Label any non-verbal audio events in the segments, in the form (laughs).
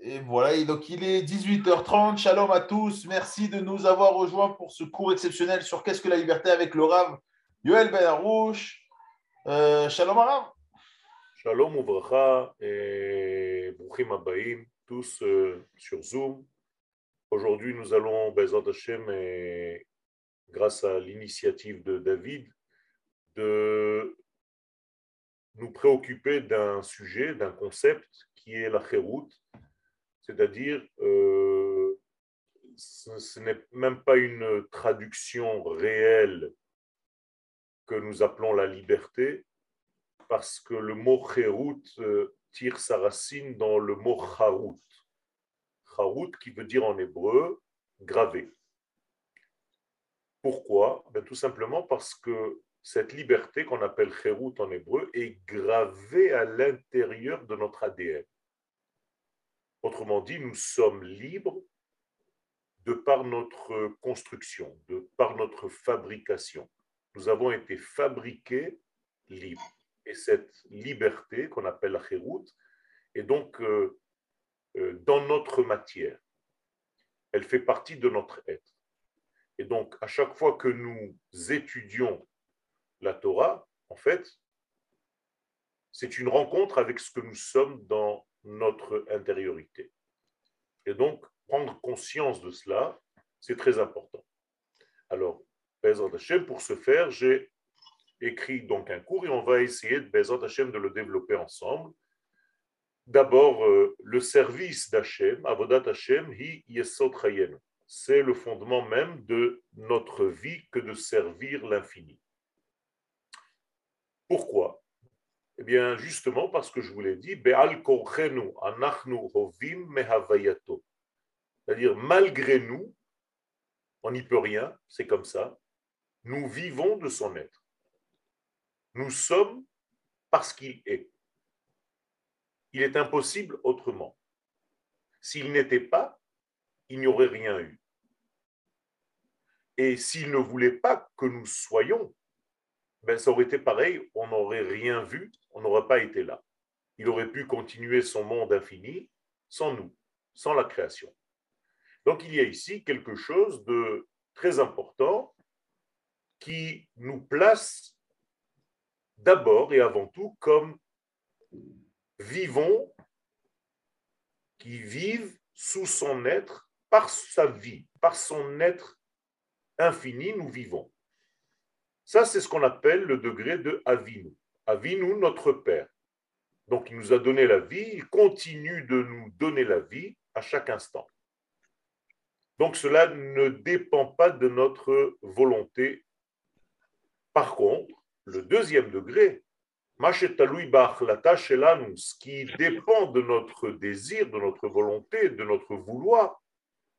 Et voilà, donc il est 18h30. Shalom à tous. Merci de nous avoir rejoints pour ce cours exceptionnel sur qu'est-ce que la liberté avec le Rav Yoel Ben Arouche. Euh, shalom Rav. Shalom Uvracha et Bruchim Abaim, tous euh, sur Zoom. Aujourd'hui, nous allons, et grâce à l'initiative de David, de nous préoccuper d'un sujet, d'un concept qui est la chéroute, c'est-à-dire euh, ce, n'est même pas une traduction réelle que nous appelons la liberté, parce que le mot chérout euh, tire sa racine dans le mot charout. Charout qui veut dire en hébreu gravé. Pourquoi? Ben, Tout simplement parce que cette liberté qu'on appelle chérout en hébreu est gravée à l'intérieur de notre ADN. Autrement dit, nous sommes libres de par notre construction, de par notre fabrication. Nous avons été fabriqués libres. Et cette liberté qu'on appelle la chéroute est donc euh, euh, dans notre matière. Elle fait partie de notre être. Et donc, à chaque fois que nous étudions la Torah, en fait, c'est une rencontre avec ce que nous sommes dans notre intériorité. Et donc, prendre conscience de cela, c'est très important. Alors, pour ce faire, j'ai écrit donc un cours et on va essayer de de le développer ensemble. D'abord, euh, le service d'Hachem, Avodat Hashem, hi yesod C'est le fondement même de notre vie que de servir l'infini. Pourquoi? Eh bien, justement, parce que je vous l'ai dit, c'est-à-dire, malgré nous, on n'y peut rien, c'est comme ça, nous vivons de son être. Nous sommes parce qu'il est. Il est impossible autrement. S'il n'était pas, il n'y aurait rien eu. Et s'il ne voulait pas que nous soyons, ben, ça aurait été pareil, on n'aurait rien vu, on n'aurait pas été là. Il aurait pu continuer son monde infini sans nous, sans la création. Donc il y a ici quelque chose de très important qui nous place d'abord et avant tout comme vivons, qui vivent sous son être, par sa vie, par son être infini, nous vivons. Ça, c'est ce qu'on appelle le degré de Avinu. Avinu, notre Père. Donc, il nous a donné la vie, il continue de nous donner la vie à chaque instant. Donc, cela ne dépend pas de notre volonté. Par contre, le deuxième degré, ce qui dépend de notre désir, de notre volonté, de notre vouloir,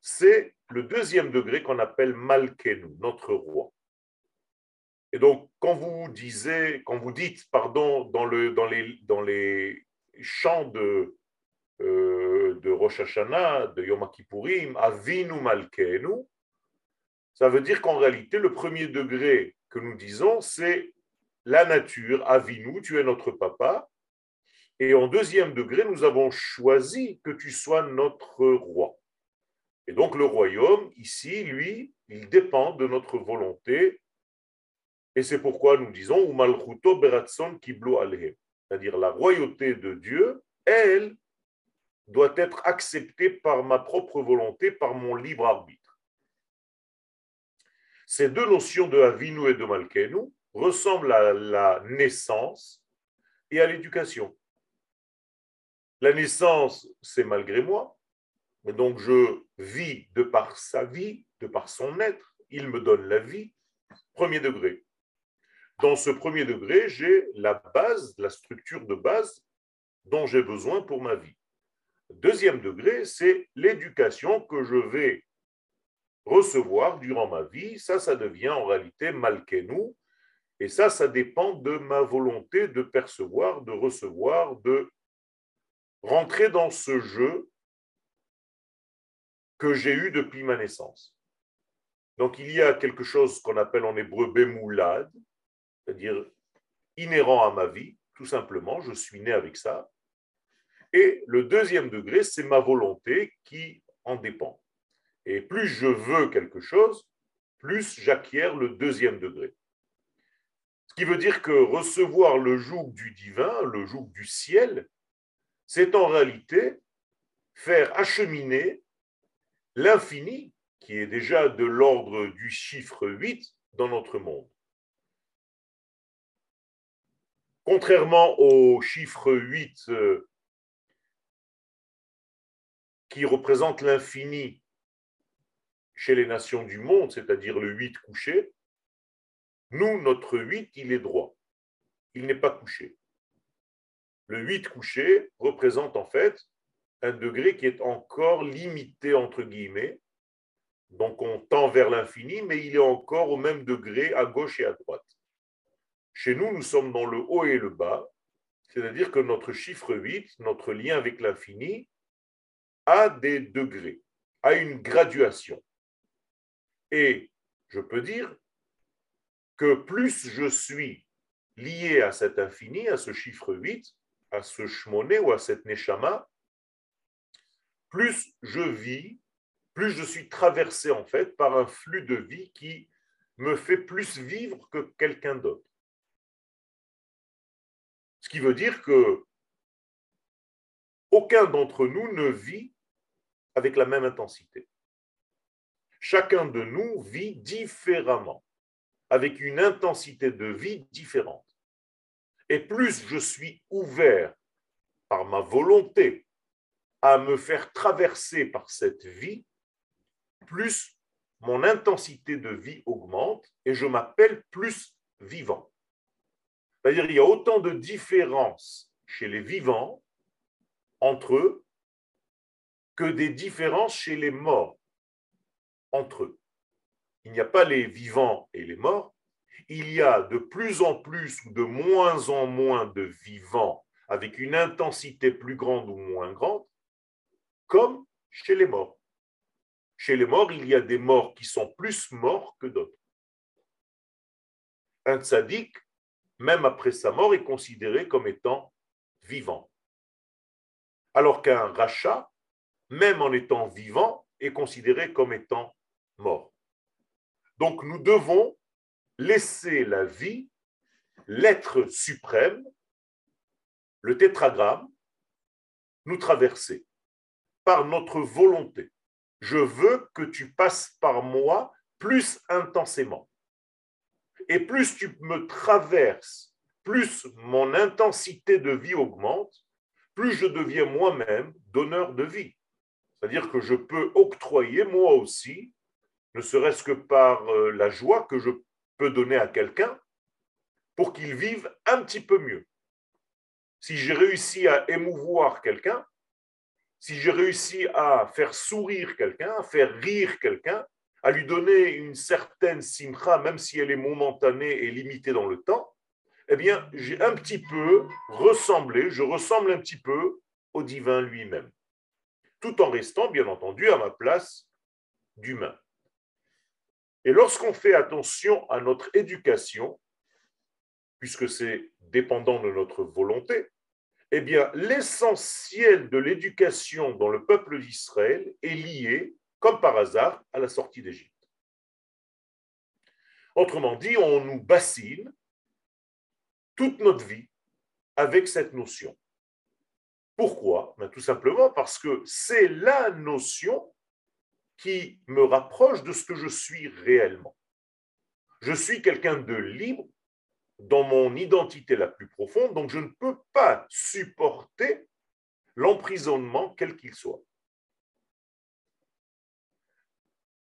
c'est le deuxième degré qu'on appelle Malkenu, notre roi. Et donc, quand vous dites, pardon, dans, le, dans, les, chants de, euh, de Rosh Hashanah, de Yom Kippourim, Avinu Malkeenu, ça veut dire qu'en réalité, le premier degré que nous disons, c'est la nature, Avinu, tu es notre papa. Et en deuxième degré, nous avons choisi que tu sois notre roi. Et donc le royaume, ici, lui, il dépend de notre volonté et c'est pourquoi nous disons c'est-à-dire la royauté de Dieu, elle doit être acceptée par ma propre volonté, par mon libre arbitre. Ces deux notions de Avinu et de Malkenu ressemblent à la naissance et à l'éducation. La naissance, c'est malgré moi, mais donc je vis de par sa vie, de par son être, il me donne la vie, premier degré. Dans ce premier degré, j'ai la base, la structure de base dont j'ai besoin pour ma vie. Deuxième degré, c'est l'éducation que je vais recevoir durant ma vie. Ça, ça devient en réalité malkenou. Et ça, ça dépend de ma volonté de percevoir, de recevoir, de rentrer dans ce jeu que j'ai eu depuis ma naissance. Donc il y a quelque chose qu'on appelle en hébreu bémoulade, c'est-à-dire inhérent à ma vie, tout simplement, je suis né avec ça. Et le deuxième degré, c'est ma volonté qui en dépend. Et plus je veux quelque chose, plus j'acquiers le deuxième degré. Ce qui veut dire que recevoir le joug du divin, le joug du ciel, c'est en réalité faire acheminer l'infini, qui est déjà de l'ordre du chiffre 8 dans notre monde. Contrairement au chiffre 8 euh, qui représente l'infini chez les nations du monde, c'est-à-dire le 8 couché, nous, notre 8, il est droit. Il n'est pas couché. Le 8 couché représente en fait un degré qui est encore limité, entre guillemets. Donc on tend vers l'infini, mais il est encore au même degré à gauche et à droite. Chez nous, nous sommes dans le haut et le bas, c'est-à-dire que notre chiffre 8, notre lien avec l'infini, a des degrés, a une graduation. Et je peux dire que plus je suis lié à cet infini, à ce chiffre 8, à ce shmoné ou à cette neshama, plus je vis, plus je suis traversé en fait par un flux de vie qui me fait plus vivre que quelqu'un d'autre. Ce qui veut dire que aucun d'entre nous ne vit avec la même intensité. Chacun de nous vit différemment, avec une intensité de vie différente. Et plus je suis ouvert par ma volonté à me faire traverser par cette vie, plus mon intensité de vie augmente et je m'appelle plus vivant. C'est-à-dire qu'il y a autant de différences chez les vivants entre eux que des différences chez les morts entre eux. Il n'y a pas les vivants et les morts, il y a de plus en plus ou de moins en moins de vivants avec une intensité plus grande ou moins grande, comme chez les morts. Chez les morts, il y a des morts qui sont plus morts que d'autres. Un tzaddik, même après sa mort, est considéré comme étant vivant. Alors qu'un rachat, même en étant vivant, est considéré comme étant mort. Donc nous devons laisser la vie, l'être suprême, le tétragramme, nous traverser par notre volonté. Je veux que tu passes par moi plus intensément. Et plus tu me traverses, plus mon intensité de vie augmente, plus je deviens moi-même donneur de vie. C'est-à-dire que je peux octroyer moi aussi, ne serait-ce que par euh, la joie que je peux donner à quelqu'un, pour qu'il vive un petit peu mieux. Si j'ai réussi à émouvoir quelqu'un, si j'ai réussi à faire sourire quelqu'un, à faire rire quelqu'un, à lui donner une certaine simcha, même si elle est momentanée et limitée dans le temps, eh bien, j'ai un petit peu ressemblé, je ressemble un petit peu au divin lui-même tout en restant, bien entendu, à ma place d'humain. Et lorsqu'on fait attention à notre éducation, puisque c'est dépendant de notre volonté, eh bien, l'essentiel de l'éducation dans le peuple d'Israël est lié, comme par hasard, à la sortie d'Égypte. Autrement dit, on nous bassine toute notre vie avec cette notion. Pourquoi? Ben, Tout simplement parce que c'est la notion qui me rapproche de ce que je suis réellement. Je suis quelqu'un de libre dans mon identité la plus profonde, donc je ne peux pas supporter l'emprisonnement quel qu'il soit.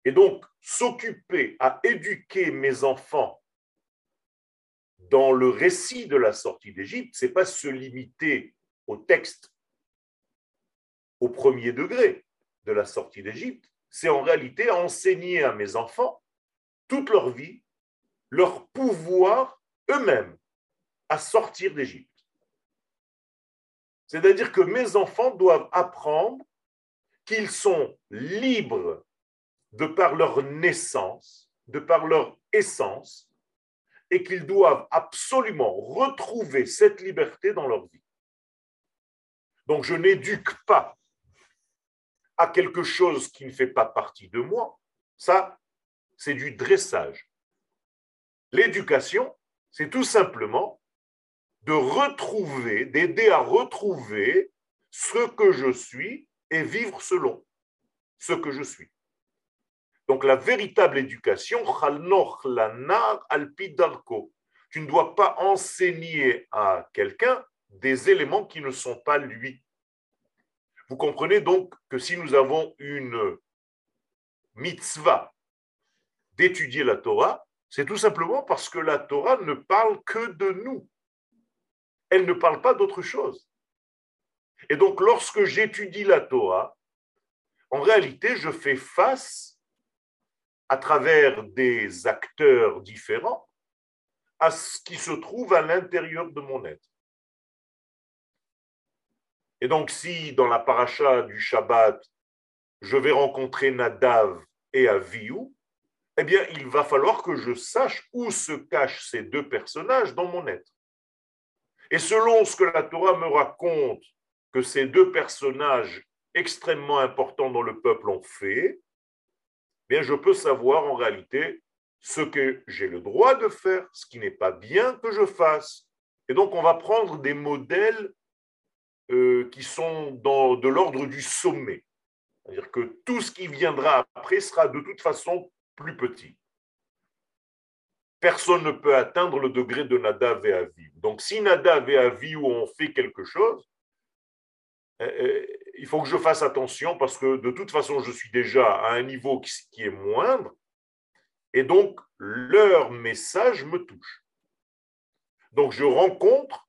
Et donc, s'occuper à éduquer mes enfants dans le récit de la sortie d'Égypte, ce n'est pas se limiter au texte au premier degré de la sortie d'Égypte, c'est en réalité enseigner à mes enfants toute leur vie leur pouvoir eux-mêmes à sortir d'Égypte. C'est-à-dire que mes enfants doivent apprendre qu'ils sont libres de par leur naissance, de par leur essence, et qu'ils doivent absolument retrouver cette liberté dans leur vie. Donc je n'éduque pas à quelque chose qui ne fait pas partie de moi. Ça, c'est du dressage. L'éducation, c'est tout simplement de retrouver, d'aider à retrouver ce que je suis et vivre selon ce que je suis. Donc la véritable éducation, tu ne dois pas enseigner à quelqu'un des éléments qui ne sont pas lui. Vous comprenez donc que si nous avons une mitzvah d'étudier la Torah, c'est tout simplement parce que la Torah ne parle que de nous. Elle ne parle pas d'autre chose. Et donc, lorsque j'étudie la Torah, en réalité, je fais face, à travers des acteurs différents, à ce qui se trouve à l'intérieur de mon être. Et donc, si dans la paracha du Shabbat, je vais rencontrer Nadav et Avihu, eh bien, il va falloir que je sache où se cachent ces deux personnages dans mon être. Et selon ce que la Torah me raconte que ces deux personnages extrêmement importants dans le peuple ont fait, bien, je peux savoir en réalité ce que j'ai le droit de faire, ce qui n'est pas bien que je fasse. Et donc, on va prendre des modèles euh, qui sont dans, de l'ordre du sommet. C'est-à-dire que tout ce qui viendra après sera de toute façon plus petit. Personne ne peut atteindre le degré de Nadav et. Donc si Nadav et Aviv ont fait quelque chose, euh, euh, il faut que je fasse attention parce que de toute façon, je suis déjà à un niveau qui est moindre et donc leur message me touche. Donc je rencontre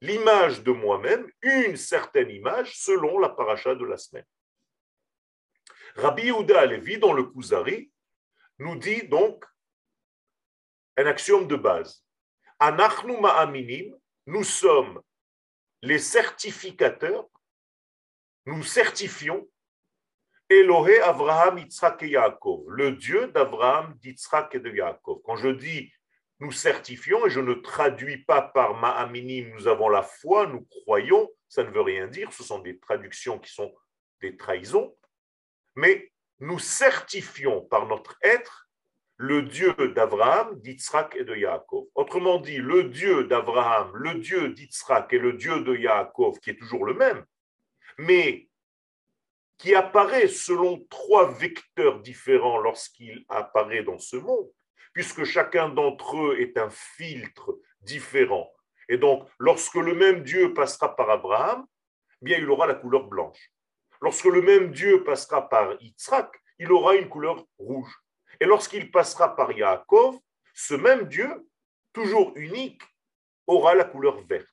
l'image de moi-même, une certaine image selon la paracha de la semaine. Rabbi Yehuda Alevi, dans le Kuzari, nous dit donc un axiome de base. Anachnu ma'aminim, nous sommes les certificateurs, nous certifions Elohe Avraham, Yitzhak et Yaakov, le Dieu d'Abraham, d'Yitzhak et de Yaakov. Quand je dis nous certifions, et je ne traduis pas par ma'aminim, nous avons la foi, nous croyons, ça ne veut rien dire, ce sont des traductions qui sont des trahisons, mais nous certifions par notre être le Dieu d'Abraham, d'Yitzhak et de Yaakov. Autrement dit, le Dieu d'Abraham, le Dieu d'Yitzhak et le Dieu de Yaakov, qui est toujours le même, mais qui apparaît selon trois vecteurs différents lorsqu'il apparaît dans ce monde, puisque chacun d'entre eux est un filtre différent. Et donc, lorsque le même Dieu passera par Abraham, eh bien, il aura la couleur blanche. Lorsque le même Dieu passera par Yitzhak, il aura une couleur rouge. Et lorsqu'il passera par Yaakov, ce même Dieu, toujours unique, aura la couleur verte.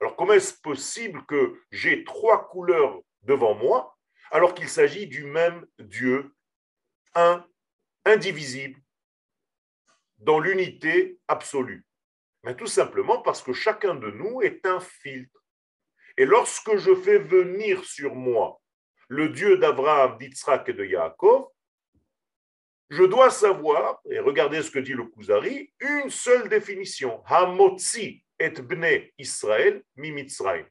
Alors comment est-ce possible que j'ai trois couleurs devant moi alors qu'il s'agit du même Dieu, un, indivisible, dans l'unité absolue? Mais Tout simplement parce que chacun de nous est un filtre. Et lorsque je fais venir sur moi le Dieu d'Abraham, d'Yitzhak et de Yaakov, je dois savoir, et regardez ce que dit le Kuzari, une seule définition. Hamotzi et bne Israël mi Mitzrayim.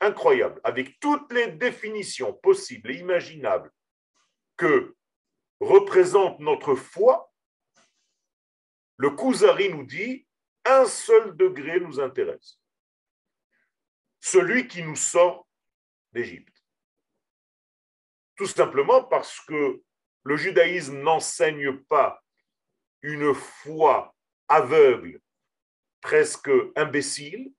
Incroyable, avec toutes les définitions possibles et imaginables que représente notre foi, le Kuzari nous dit un seul degré nous intéresse. Celui qui nous sort d'Égypte. Tout simplement parce que le judaïsme n'enseigne pas une foi aveugle, presque imbécile,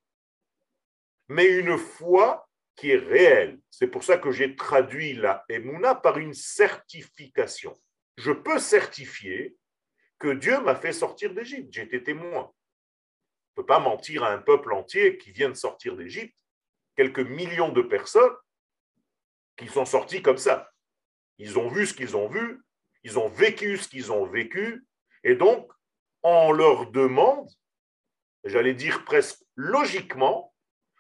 mais une foi qui est réelle. C'est pour ça que j'ai traduit la Emouna par une certification. Je peux certifier que Dieu m'a fait sortir d'Égypte. J'ai été témoin. On ne peut pas mentir à un peuple entier qui vient de sortir d'Égypte, quelques millions de personnes qui sont sortis comme ça. Ils ont vu ce qu'ils ont vu, ils ont vécu ce qu'ils ont vécu, et donc on leur demande, j'allais dire presque logiquement,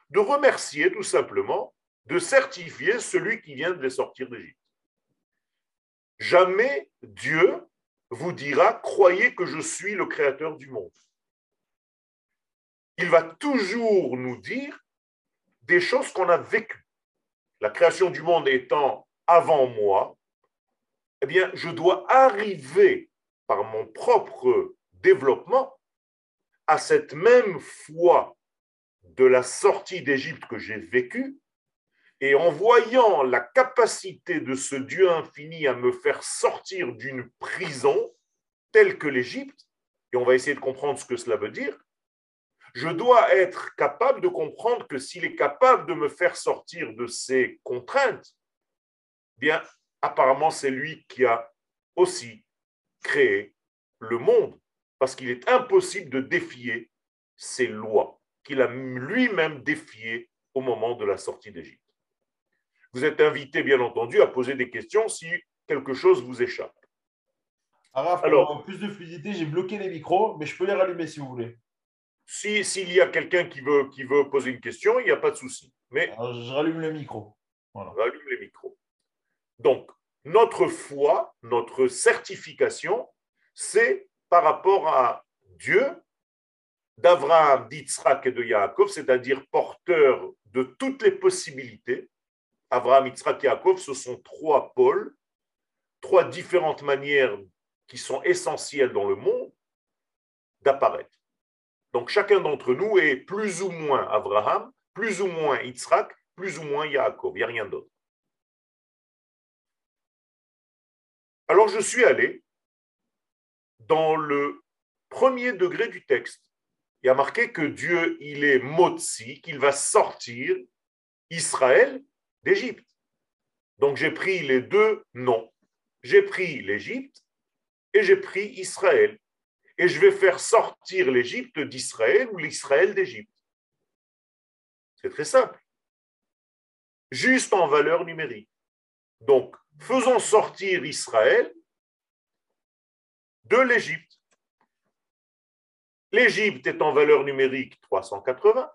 de remercier tout simplement, de certifier celui qui vient de les sortir d'Égypte. Jamais Dieu vous dira, croyez que je suis le créateur du monde. Il va toujours nous dire des choses qu'on a vécues. La création du monde étant avant moi, eh bien, je dois arriver par mon propre développement à cette même foi de la sortie d'Égypte que j'ai vécue, et en voyant la capacité de ce Dieu infini à me faire sortir d'une prison telle que l'Égypte, et on va essayer de comprendre ce que cela veut dire, je dois être capable de comprendre que s'il est capable de me faire sortir de ces contraintes, bien, apparemment, c'est lui qui a aussi créé le monde, parce qu'il est impossible de défier ces lois qu'il a lui-même défiées au moment de la sortie d'Égypte. Vous êtes invité, bien entendu, à poser des questions si quelque chose vous échappe. Araf, Alors, plus de fluidité, j'ai bloqué les micros, mais je peux les rallumer si vous voulez. S'il y a quelqu'un qui veut, qui veut poser une question, il n'y a pas de souci. Mais je rallume le micro. Voilà. Rallume les micros. Donc, notre foi, notre certification, c'est par rapport à Dieu, d'Abraham, d'Yitzhak et de Yaakov, c'est-à-dire porteur de toutes les possibilités. Abraham, Yitzhak et Yaakov, ce sont trois pôles, trois différentes manières qui sont essentielles dans le monde d'apparaître. Donc chacun d'entre nous est plus ou moins Abraham, plus ou moins Yitzhak, plus ou moins Yaakov. Il n'y a rien d'autre. Alors je suis allé dans le premier degré du texte. Il y a marqué que Dieu, il est Motsi, qu'il va sortir Israël d'Égypte. Donc j'ai pris les deux noms. J'ai pris l'Égypte et j'ai pris Israël. Et je vais faire sortir l'Égypte d'Israël ou l'Israël d'Égypte. C'est très simple. Juste en valeur numérique. Donc, faisons sortir Israël de l'Égypte. L'Égypte est en valeur numérique 380.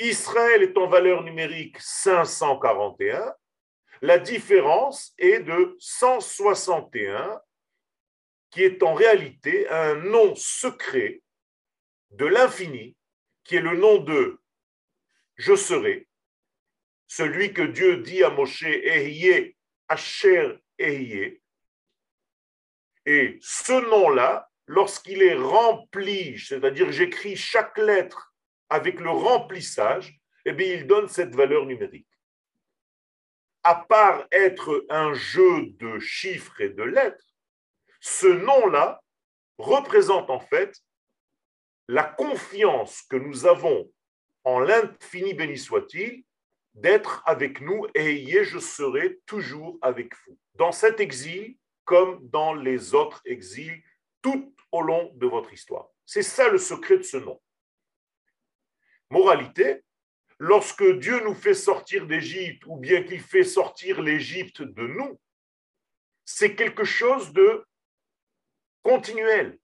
Israël est en valeur numérique 541. La différence est de 161, qui est en réalité un nom secret de l'infini, qui est le nom de Je serai, celui que Dieu dit à Moshe, Ehyeh, Asher et ce nom-là, lorsqu'il est rempli, c'est-à-dire j'écris chaque lettre avec le remplissage, eh bien, il donne cette valeur numérique. À part être un jeu de chiffres et de lettres, ce nom-là représente en fait la confiance que nous avons en l'infini béni soit-il d'être avec nous et je serai toujours avec vous. Dans cet exil, comme dans les autres exils tout au long de votre histoire. C'est ça le secret de ce nom. Moralité, lorsque Dieu nous fait sortir d'Égypte ou bien qu'il fait sortir l'Égypte de nous, c'est quelque chose de continuel.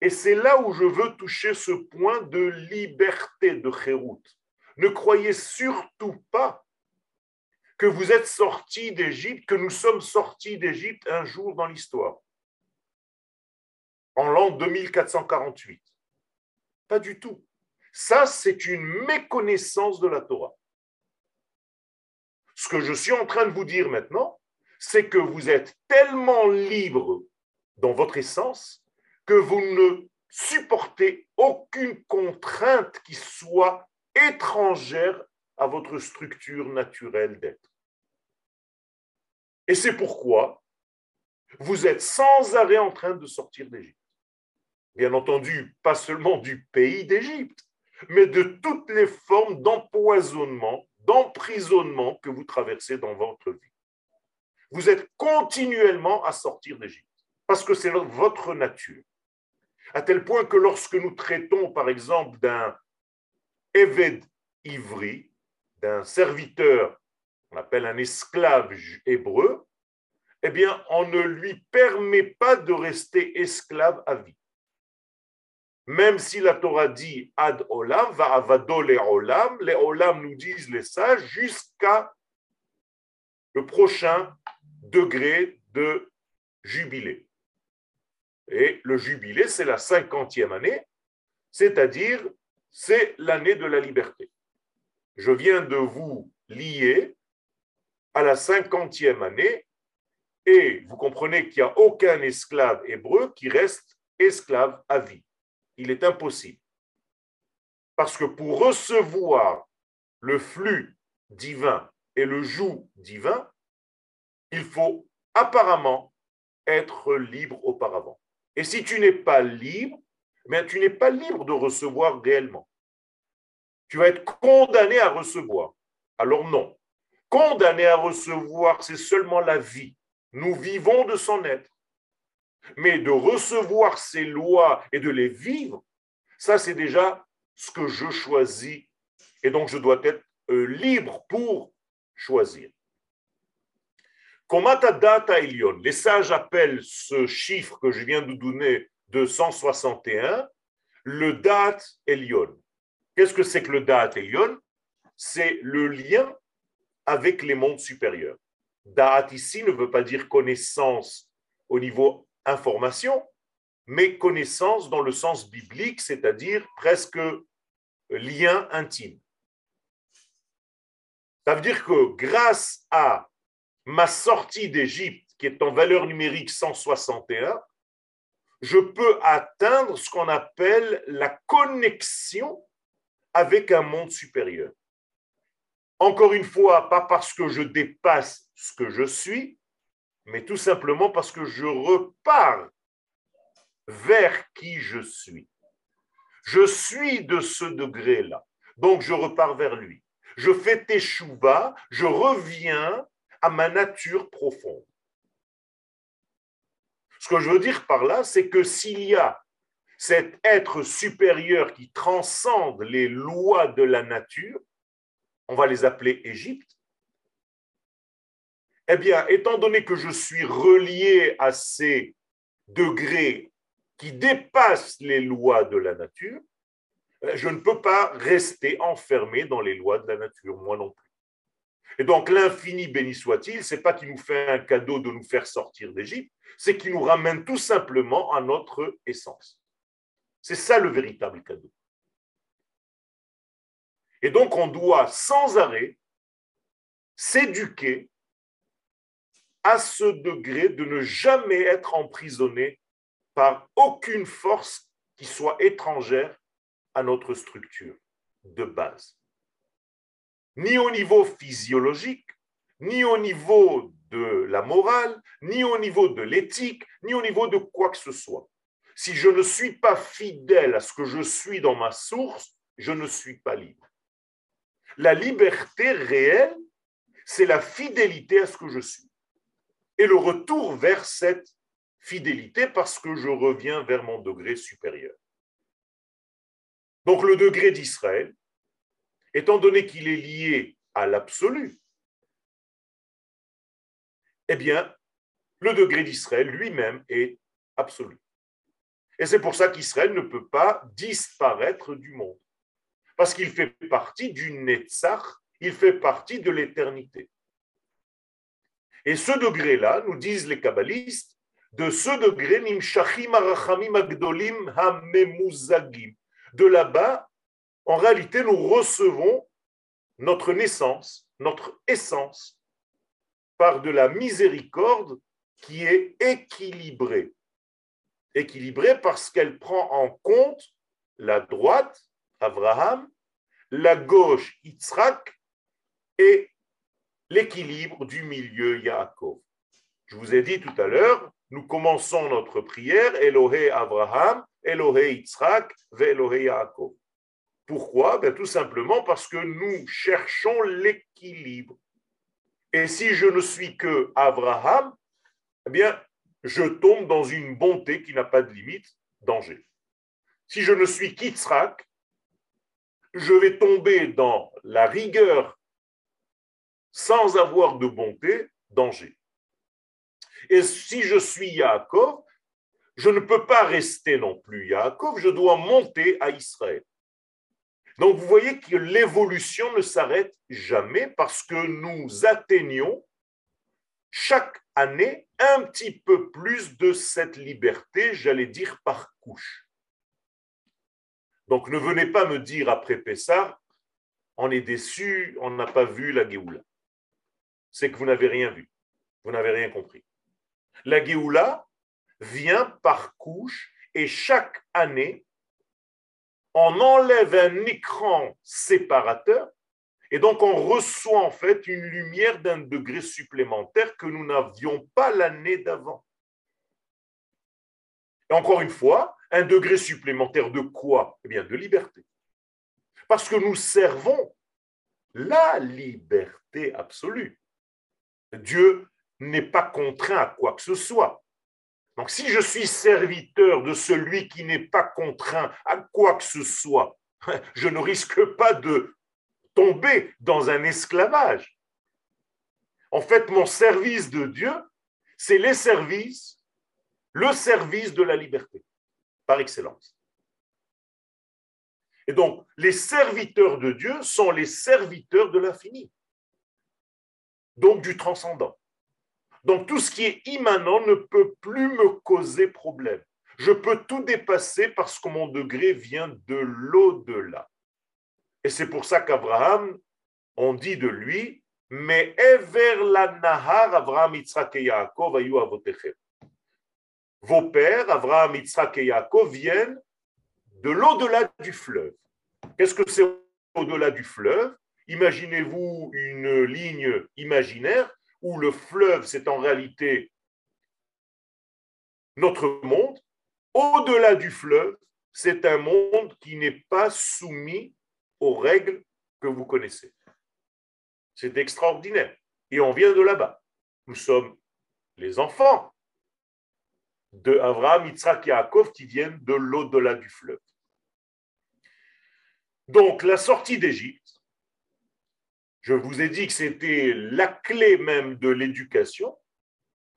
Et c'est là où je veux toucher ce point de liberté de Chérout. Ne croyez surtout pas que vous êtes sortis d'Égypte, que nous sommes sortis d'Égypte un jour dans l'histoire, en l'an 2448. Pas du tout. Ça, c'est une méconnaissance de la Torah. Ce que je suis en train de vous dire maintenant, c'est que vous êtes tellement libre dans votre essence que vous ne supportez aucune contrainte qui soit étrangère à votre structure naturelle d'être. Et c'est pourquoi vous êtes sans arrêt en train de sortir d'Égypte. Bien entendu, pas seulement du pays d'Égypte, mais de toutes les formes d'empoisonnement, d'emprisonnement que vous traversez dans votre vie. Vous êtes continuellement à sortir d'Égypte, parce que c'est votre nature. À tel point que lorsque nous traitons, par exemple, d'un Eved Ivri, d'un serviteur, on appelle un esclave hébreu, eh bien, on ne lui permet pas de rester esclave à vie. Même si la Torah dit ad olam, va avado les olam, les olam nous disent les sages jusqu'à le prochain degré de jubilé. Et le jubilé, c'est la cinquantième année, c'est-à-dire c'est l'année de la liberté. je viens de vous lier à la cinquantième année et vous comprenez qu'il n'y a aucun esclave hébreu qui reste esclave à vie. Il est impossible. Parce que pour recevoir le flux divin et le joug divin, il faut apparemment être libre auparavant. Et si tu n'es pas libre, mais tu n'es pas libre de recevoir réellement. Tu vas être condamné à recevoir. Alors non. Condamné à recevoir, c'est seulement la vie. Nous vivons de son être. Mais de recevoir ces lois et de les vivre, ça c'est déjà ce que je choisis. Et donc je dois être euh, libre pour choisir. Komata data les sages appellent ce chiffre que je viens de donner de 161 le date elion. Qu'est-ce que c'est que le date elion C'est le lien avec les mondes supérieurs. Da'at ici ne veut pas dire connaissance au niveau information, mais connaissance dans le sens biblique, c'est-à-dire presque lien intime. Ça veut dire que grâce à ma sortie d'Égypte, qui est en valeur numérique 161, je peux atteindre ce qu'on appelle la connexion avec un monde supérieur. Encore une fois, pas parce que je dépasse ce que je suis, mais tout simplement parce que je repars vers qui je suis. Je suis de ce degré-là, donc je repars vers lui. Je fais teshuva, je reviens à ma nature profonde. Ce que je veux dire par là, c'est que s'il y a cet être supérieur qui transcende les lois de la nature, on va les appeler Égypte, eh bien, étant donné que je suis relié à ces degrés qui dépassent les lois de la nature, je ne peux pas rester enfermé dans les lois de la nature, moi non plus. Et donc l'infini béni soit-il, c'est pas qu'il nous fait un cadeau de nous faire sortir d'Égypte, c'est qu'il nous ramène tout simplement à notre essence. C'est ça le véritable cadeau. Et donc on doit sans arrêt s'éduquer à ce degré de ne jamais être emprisonné par aucune force qui soit étrangère à notre structure de base ni au niveau physiologique, ni au niveau de la morale, ni au niveau de l'éthique, ni au niveau de quoi que ce soit. Si je ne suis pas fidèle à ce que je suis dans ma source, je ne suis pas libre. La liberté réelle, c'est la fidélité à ce que je suis. Et le retour vers cette fidélité parce que je reviens vers mon degré supérieur. Donc le degré d'Israël, étant donné qu'il est lié à l'absolu, eh bien, le degré d'Israël lui-même est absolu. Et c'est pour ça qu'Israël ne peut pas disparaître du monde. Parce qu'il fait partie du Netzach, il fait partie de l'éternité. Et ce degré-là, nous disent les kabbalistes, de ce degré. De là-bas, en réalité, nous recevons notre naissance, notre essence, par de la miséricorde qui est équilibrée. Équilibrée parce qu'elle prend en compte la droite, Abraham, la gauche, Yitzhak, et l'équilibre du milieu, Yaakov. Je vous ai dit tout à l'heure, nous commençons notre prière, Elohé Abraham, Elohé Yitzhak, Elohé Yaakov. Pourquoi? Ben, Tout simplement parce que nous cherchons l'équilibre. Et si je ne suis que Abraham, eh bien, je tombe dans une bonté qui n'a pas de limite, danger. Si je ne suis qu'Yitzhak, je vais tomber dans la rigueur sans avoir de bonté, danger. Et si je suis Yaakov, je ne peux pas rester non plus Yaakov, je dois monter à Israël. Donc vous voyez que l'évolution ne s'arrête jamais parce que nous atteignons chaque année un petit peu plus de cette liberté, j'allais dire par couche. Donc ne venez pas me dire après Pessah, on est déçu, on n'a pas vu la Géoula. C'est que vous n'avez rien vu, vous n'avez rien compris. La Géoula vient par couche et chaque année, on enlève un écran séparateur et donc on reçoit en fait une lumière d'un degré supplémentaire que nous n'avions pas l'année d'avant. Et encore une fois, un degré supplémentaire de quoi? Eh bien, de liberté. Parce que nous servons la liberté absolue. Dieu n'est pas contraint à quoi que ce soit. Donc si je suis serviteur de celui qui n'est pas contraint à quoi que ce soit, (laughs) je ne risque pas de tomber dans un esclavage. En fait, mon service de Dieu, c'est les services, le service de la liberté, par excellence. Et donc, les serviteurs de Dieu sont les serviteurs de l'infini, donc du transcendant. Donc, tout ce qui est immanent ne peut plus me causer problème. Je peux tout dépasser parce que mon degré vient de l'au-delà. Et c'est pour ça qu'Abraham, on dit de lui, mais Ever la Nahar, Abraham, Yitzhak et Yaakov, avotechem. Vos pères, Abraham, Yitzhak et Yaakov, viennent de l'au-delà du fleuve. Qu'est-ce que c'est au-delà du fleuve? Imaginez-vous une ligne imaginaire où le fleuve, c'est en réalité notre monde. Au-delà du fleuve, c'est un monde qui n'est pas soumis aux règles que vous connaissez. C'est extraordinaire. Et on vient de là-bas. Nous sommes les enfants de Abraham, Yitzhak et Yaakov qui viennent de l'au-delà du fleuve. Donc, la sortie d'Égypte, je vous ai dit que c'était la clé même de l'éducation.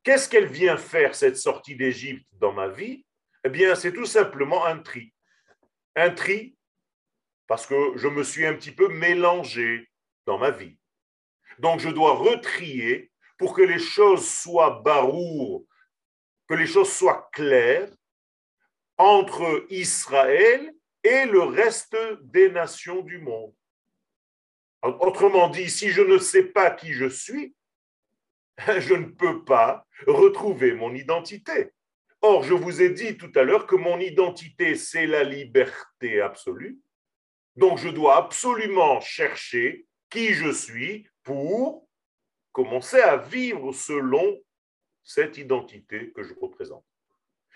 Qu'est-ce qu'elle vient faire, cette sortie d'Égypte, dans ma vie? Eh bien, c'est tout simplement un tri. Un tri parce que je me suis un petit peu mélangé dans ma vie. Donc, je dois retrier pour que les choses soient barour, que les choses soient claires entre Israël et le reste des nations du monde. Autrement dit, si je ne sais pas qui je suis, (laughs) je ne peux pas retrouver mon identité. Or, je vous ai dit tout à l'heure que mon identité, c'est la liberté absolue. Donc, je dois absolument chercher qui je suis pour commencer à vivre selon cette identité que je représente.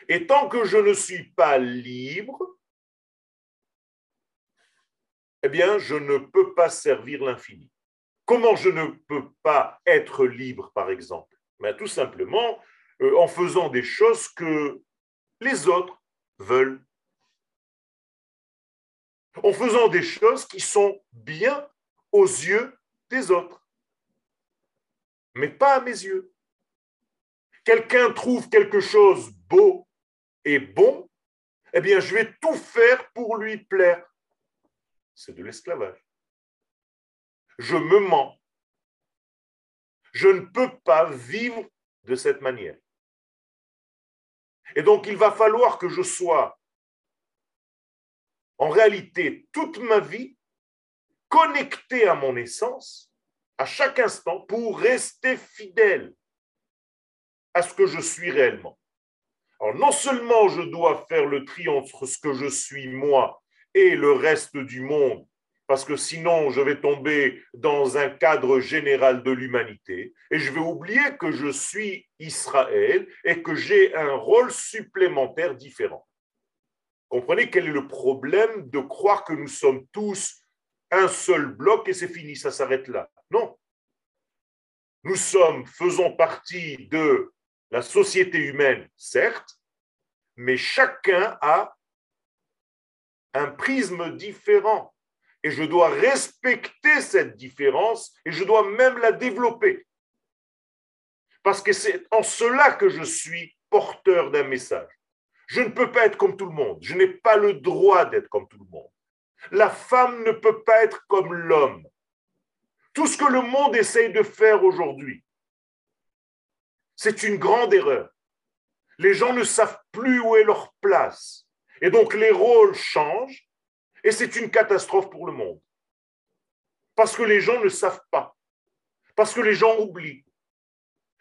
Et tant que je ne suis pas libre, eh bien, je ne peux pas servir l'infini. Comment je ne peux pas être libre, par exemple? Ben, Tout simplement euh, en faisant des choses que les autres veulent. En faisant des choses qui sont bien aux yeux des autres, mais pas à mes yeux. Quelqu'un trouve quelque chose beau et bon, eh bien, je vais tout faire pour lui plaire c'est de l'esclavage. Je me mens. Je ne peux pas vivre de cette manière. Et donc, il va falloir que je sois, en réalité, toute ma vie, connecté à mon essence, à chaque instant, pour rester fidèle à ce que je suis réellement. Alors, non seulement je dois faire le tri entre ce que je suis moi et le reste du monde, parce que sinon je vais tomber dans un cadre général de l'humanité et je vais oublier que je suis Israël et que j'ai un rôle supplémentaire différent. Comprenez quel est le problème de croire que nous sommes tous un seul bloc et c'est fini, ça s'arrête là. Non. Nous sommes, faisons partie de la société humaine, certes, mais chacun a un prisme différent. Et je dois respecter cette différence et je dois même la développer. Parce que c'est en cela que je suis porteur d'un message. Je ne peux pas être comme tout le monde. Je n'ai pas le droit d'être comme tout le monde. La femme ne peut pas être comme l'homme. Tout ce que le monde essaye de faire aujourd'hui, c'est une grande erreur. Les gens ne savent plus où est leur place. Et donc les rôles changent et c'est une catastrophe pour le monde. Parce que les gens ne savent pas. Parce que les gens oublient.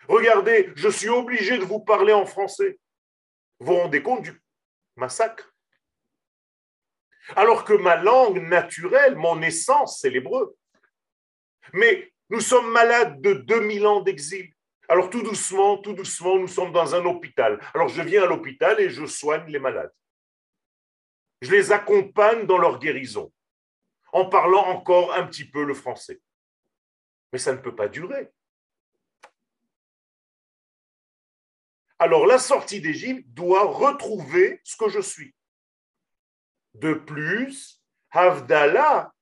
Regardez, je suis obligé de vous parler en français. Vous vous rendez compte du massacre? Alors que ma langue naturelle, mon essence, c'est l'hébreu. Mais nous sommes malades de 2000 ans d'exil. Alors tout doucement, tout doucement, nous sommes dans un hôpital. Alors je viens à l'hôpital et je soigne les malades. Je les accompagne dans leur guérison en parlant encore un petit peu le français. Mais ça ne peut pas durer. Alors la sortie d'Égypte doit retrouver ce que je suis. De plus, Havdalah,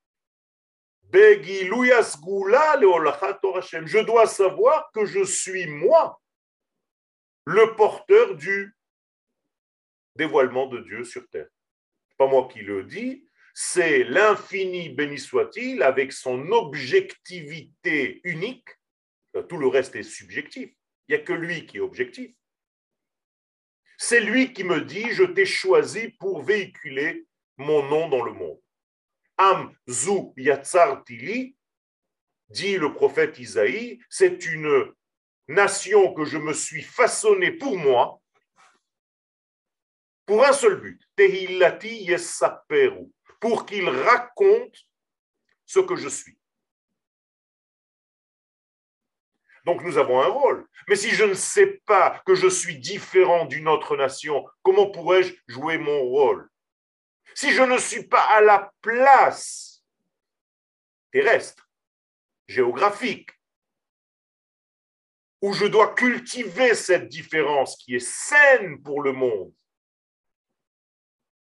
je dois savoir que je suis moi, le porteur du dévoilement de Dieu sur terre. Moi qui le dis, c'est l'infini béni soit-il avec son objectivité unique. Tout le reste est subjectif. Il n'y a que lui qui est objectif. C'est lui qui me dit, je t'ai choisi pour véhiculer mon nom dans le monde. Am zu yatsar tili, dit le prophète Isaïe, c'est une nation que je me suis façonnée pour moi, pour un seul but, tehillati yesaperu, pour qu'il raconte ce que je suis. Donc nous avons un rôle. Mais si je ne sais pas que je suis différent d'une autre nation, comment pourrais-je jouer mon rôle? Si je ne suis pas à la place terrestre, géographique, où je dois cultiver cette différence qui est saine pour le monde,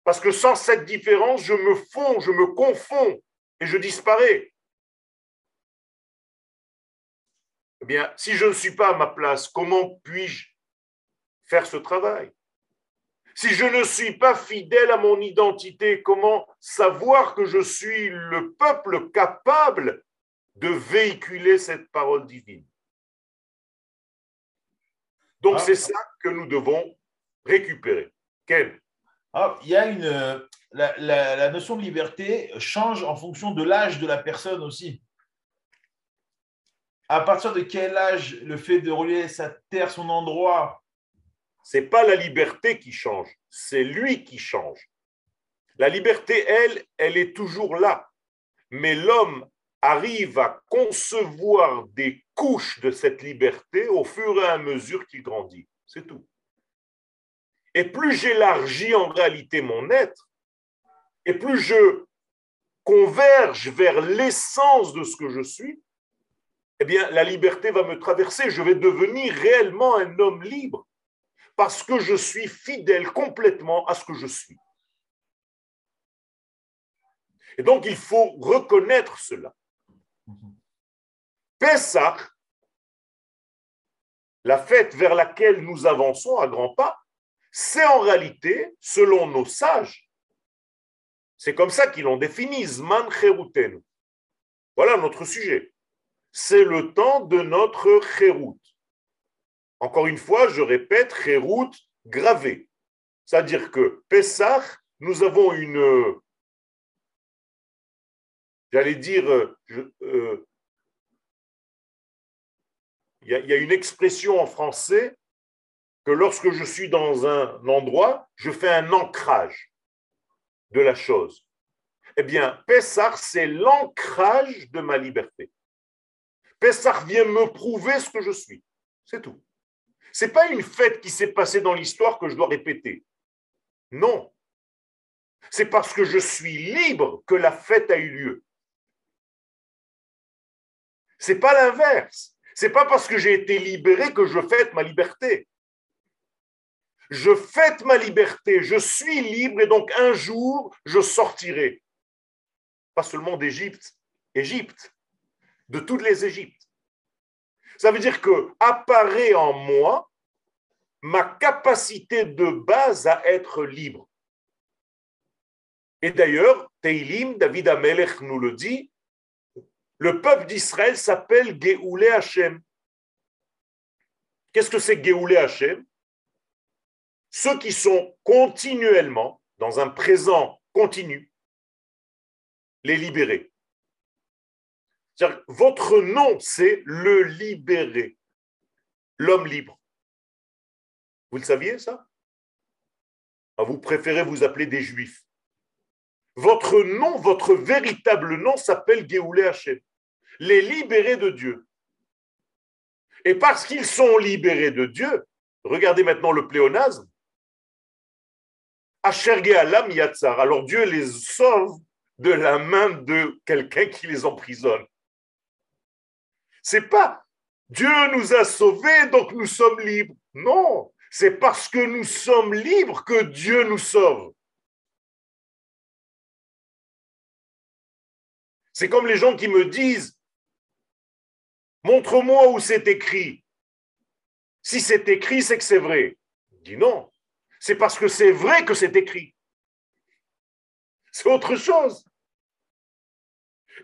parce que sans cette différence, je me fonds, je me confonds et je disparais. Eh bien, si je ne suis pas à ma place, comment puis-je faire ce travail? Si je ne suis pas fidèle à mon identité, comment savoir que je suis le peuple capable de véhiculer cette parole divine? Donc, ah. c'est ça que nous devons récupérer. Quel ah, il y a une, la, notion de liberté change en fonction de l'âge de la personne aussi. À partir de quel âge le fait de relier sa terre, son endroit? C'est pas la liberté qui change, c'est lui qui change. La liberté, elle, elle est toujours là. Mais l'homme arrive à concevoir des couches de cette liberté au fur et à mesure qu'il grandit. C'est tout. Et plus j'élargis en réalité mon être, et plus je converge vers l'essence de ce que je suis, eh bien, la liberté va me traverser. Je vais devenir réellement un homme libre parce que je suis fidèle complètement à ce que je suis. Et donc, il faut reconnaître cela. Pessah, la fête vers laquelle nous avançons à grands pas, c'est en réalité, selon nos sages, c'est comme ça qu'ils l'ont défini, Zman Cheruten. Voilà notre sujet. C'est le temps de notre Cherut. Encore une fois, je répète, Cherut gravé. C'est-à-dire que Pessah, nous avons une, j'allais dire, euh, il y, a une expression en français que lorsque je suis dans un endroit, je fais un ancrage de la chose. Eh bien, Pessah, c'est l'ancrage de ma liberté. Pessah vient me prouver ce que je suis. C'est tout. Ce n'est pas une fête qui s'est passée dans l'histoire que je dois répéter. Non. C'est parce que je suis libre que la fête a eu lieu. C'est pas l'inverse. C'est pas parce que j'ai été libéré que je fête ma liberté je fête ma liberté, je suis libre et donc un jour, je sortirai. Pas seulement d'Égypte, Égypte, de toutes les Égyptes. Ça veut dire que apparaît en moi ma capacité de base à être libre. Et d'ailleurs, Teilim, David Amelech nous le dit, le peuple d'Israël s'appelle Geoulé Hashem. Qu'est-ce que c'est Geoulé Hashem ceux qui sont continuellement dans un présent continu, les libérer. Votre nom, c'est le libéré, l'homme libre. Vous le saviez, ça? Ah, Vous préférez vous appeler des juifs. Votre nom, votre véritable nom s'appelle Géoulé Hachem, les libérés de Dieu. Et parce qu'ils sont libérés de Dieu, regardez maintenant le pléonasme, alors Dieu les sauve de la main de quelqu'un qui les emprisonne. C'est pas Dieu nous a sauvés, donc nous sommes libres. Non, c'est parce que nous sommes libres que Dieu nous sauve. C'est comme les gens qui me disent, montre-moi où c'est écrit. Si c'est écrit, c'est que c'est vrai. Je dis non, c'est parce que c'est vrai que c'est écrit. C'est autre chose.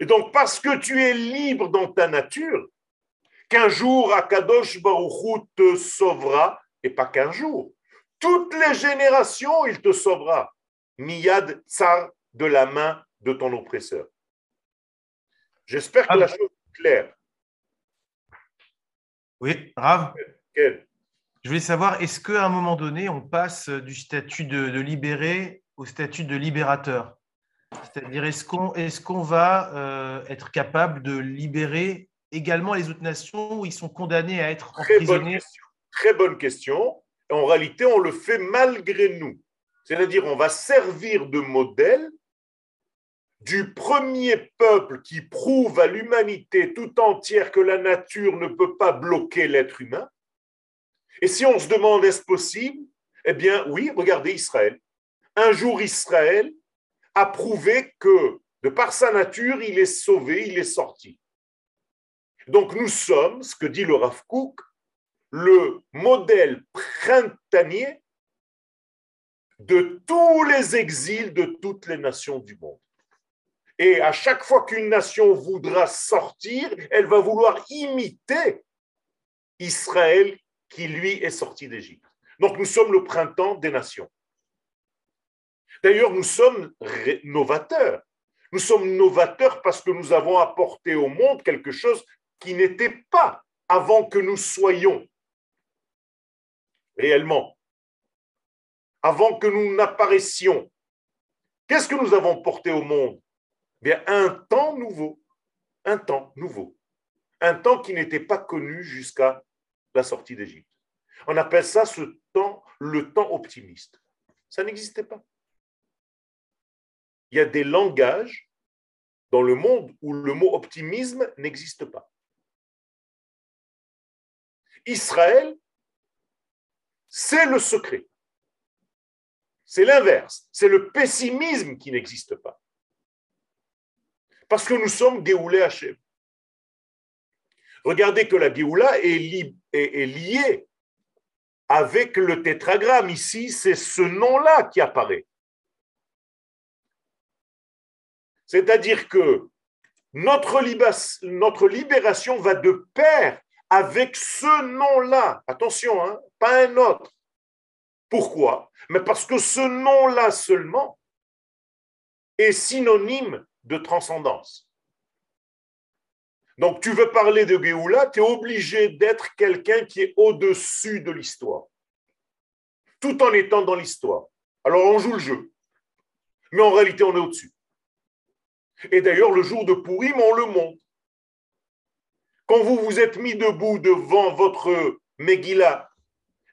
Et donc, parce que tu es libre dans ta nature, qu'un jour Akadosh Baruchou te sauvera, et pas qu'un jour. Toutes les générations, il te sauvera. Miyad tsar de la main de ton oppresseur. J'espère que la chose est claire. Oui, Rav. Je voulais savoir, est-ce qu'à un moment donné, on passe du statut de, libéré au statut de libérateur? C'est-à-dire, est-ce qu'on est va euh, être capable de libérer également les autres nations où ils sont condamnés à être emprisonnés? Très bonne question. En réalité, on le fait malgré nous. C'est-à-dire, on va servir de modèle du premier peuple qui prouve à l'humanité tout entière que la nature ne peut pas bloquer l'être humain. Et si on se demande est-ce possible? Eh bien oui, regardez Israël. Un jour Israël a prouvé que de par sa nature, il est sauvé, il est sorti. Donc nous sommes, ce que dit le Rav le modèle printanier de tous les exils de toutes les nations du monde. Et à chaque fois qu'une nation voudra sortir, elle va vouloir imiter Israël qui, lui, est sorti d'Égypte. Donc nous sommes le printemps des nations. D'ailleurs, nous sommes novateurs. Nous sommes novateurs parce que nous avons apporté au monde quelque chose qui n'était pas avant que nous soyons réellement, avant que nous n'apparaissions. Qu'est-ce que nous avons porté au monde? Un temps nouveau, un temps nouveau, un temps qui n'était pas connu jusqu'à la sortie d'Égypte. On appelle ça ce temps le temps optimiste. Ça n'existait pas. Il y a des langages dans le monde où le mot optimisme n'existe pas. Israël, c'est le secret. C'est l'inverse. C'est le pessimisme qui n'existe pas. Parce que nous sommes Géoulé Hachem. Regardez que la Géoula est, liée avec le tétragramme. Ici, c'est ce nom-là qui apparaît. C'est-à-dire que notre, notre libération va de pair avec ce nom-là. Attention, hein, pas un autre. Pourquoi? Mais parce que ce nom-là seulement est synonyme de transcendance. Donc, tu veux parler de Géoula, tu es obligé d'être quelqu'un qui est au-dessus de l'histoire, tout en étant dans l'histoire. Alors, on joue le jeu, mais en réalité, on est au-dessus. Et d'ailleurs, le jour de Pourim, on le montre. Quand vous vous êtes mis debout devant votre Megillah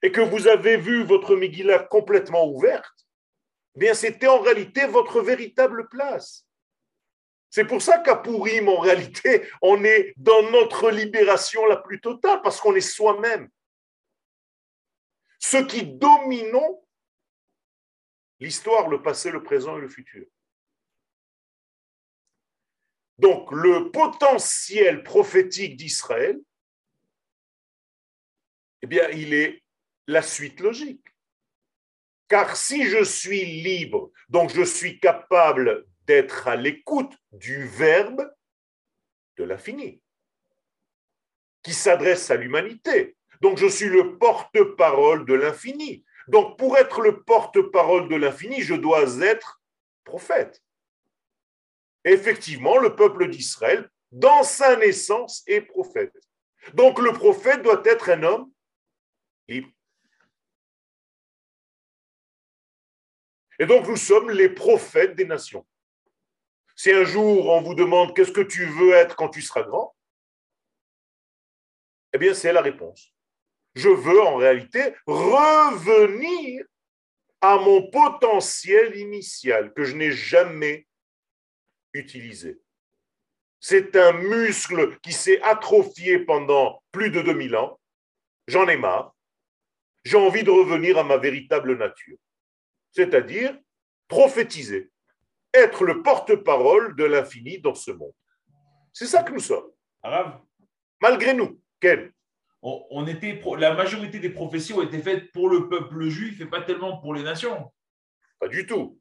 et que vous avez vu votre Megillah complètement ouverte, eh bien, c'était en réalité votre véritable place. C'est pour ça qu'à Pourim, en réalité, on est dans notre libération la plus totale, parce qu'on est soi-même. Ce qui dominons l'histoire, le passé, le présent et le futur. Donc, le potentiel prophétique d'Israël, eh bien, il est la suite logique. Car si je suis libre, donc je suis capable d'être à l'écoute du verbe de l'infini, qui s'adresse à l'humanité. Donc je suis le porte-parole de l'infini. Donc pour être le porte-parole de l'infini, je dois être prophète. effectivement, le peuple d'Israël dans sa naissance, est prophète. Donc le prophète doit être un homme libre. Et donc nous sommes les prophètes des nations. Si un jour on vous demande qu'est-ce que tu veux être quand tu seras grand, eh bien c'est la réponse. Je veux en réalité revenir à mon potentiel initial que je n'ai jamais utilisé. C'est un muscle qui s'est atrophié pendant plus de 2000 ans. J'en ai marre. J'ai envie de revenir à ma véritable nature, c'est-à-dire prophétiser, être le porte-parole de l'infini dans ce monde. C'est ça que nous sommes. Malgré nous, quel on, était, la majorité des prophéties ont été faites pour le peuple juif et pas tellement pour les nations. Pas du tout.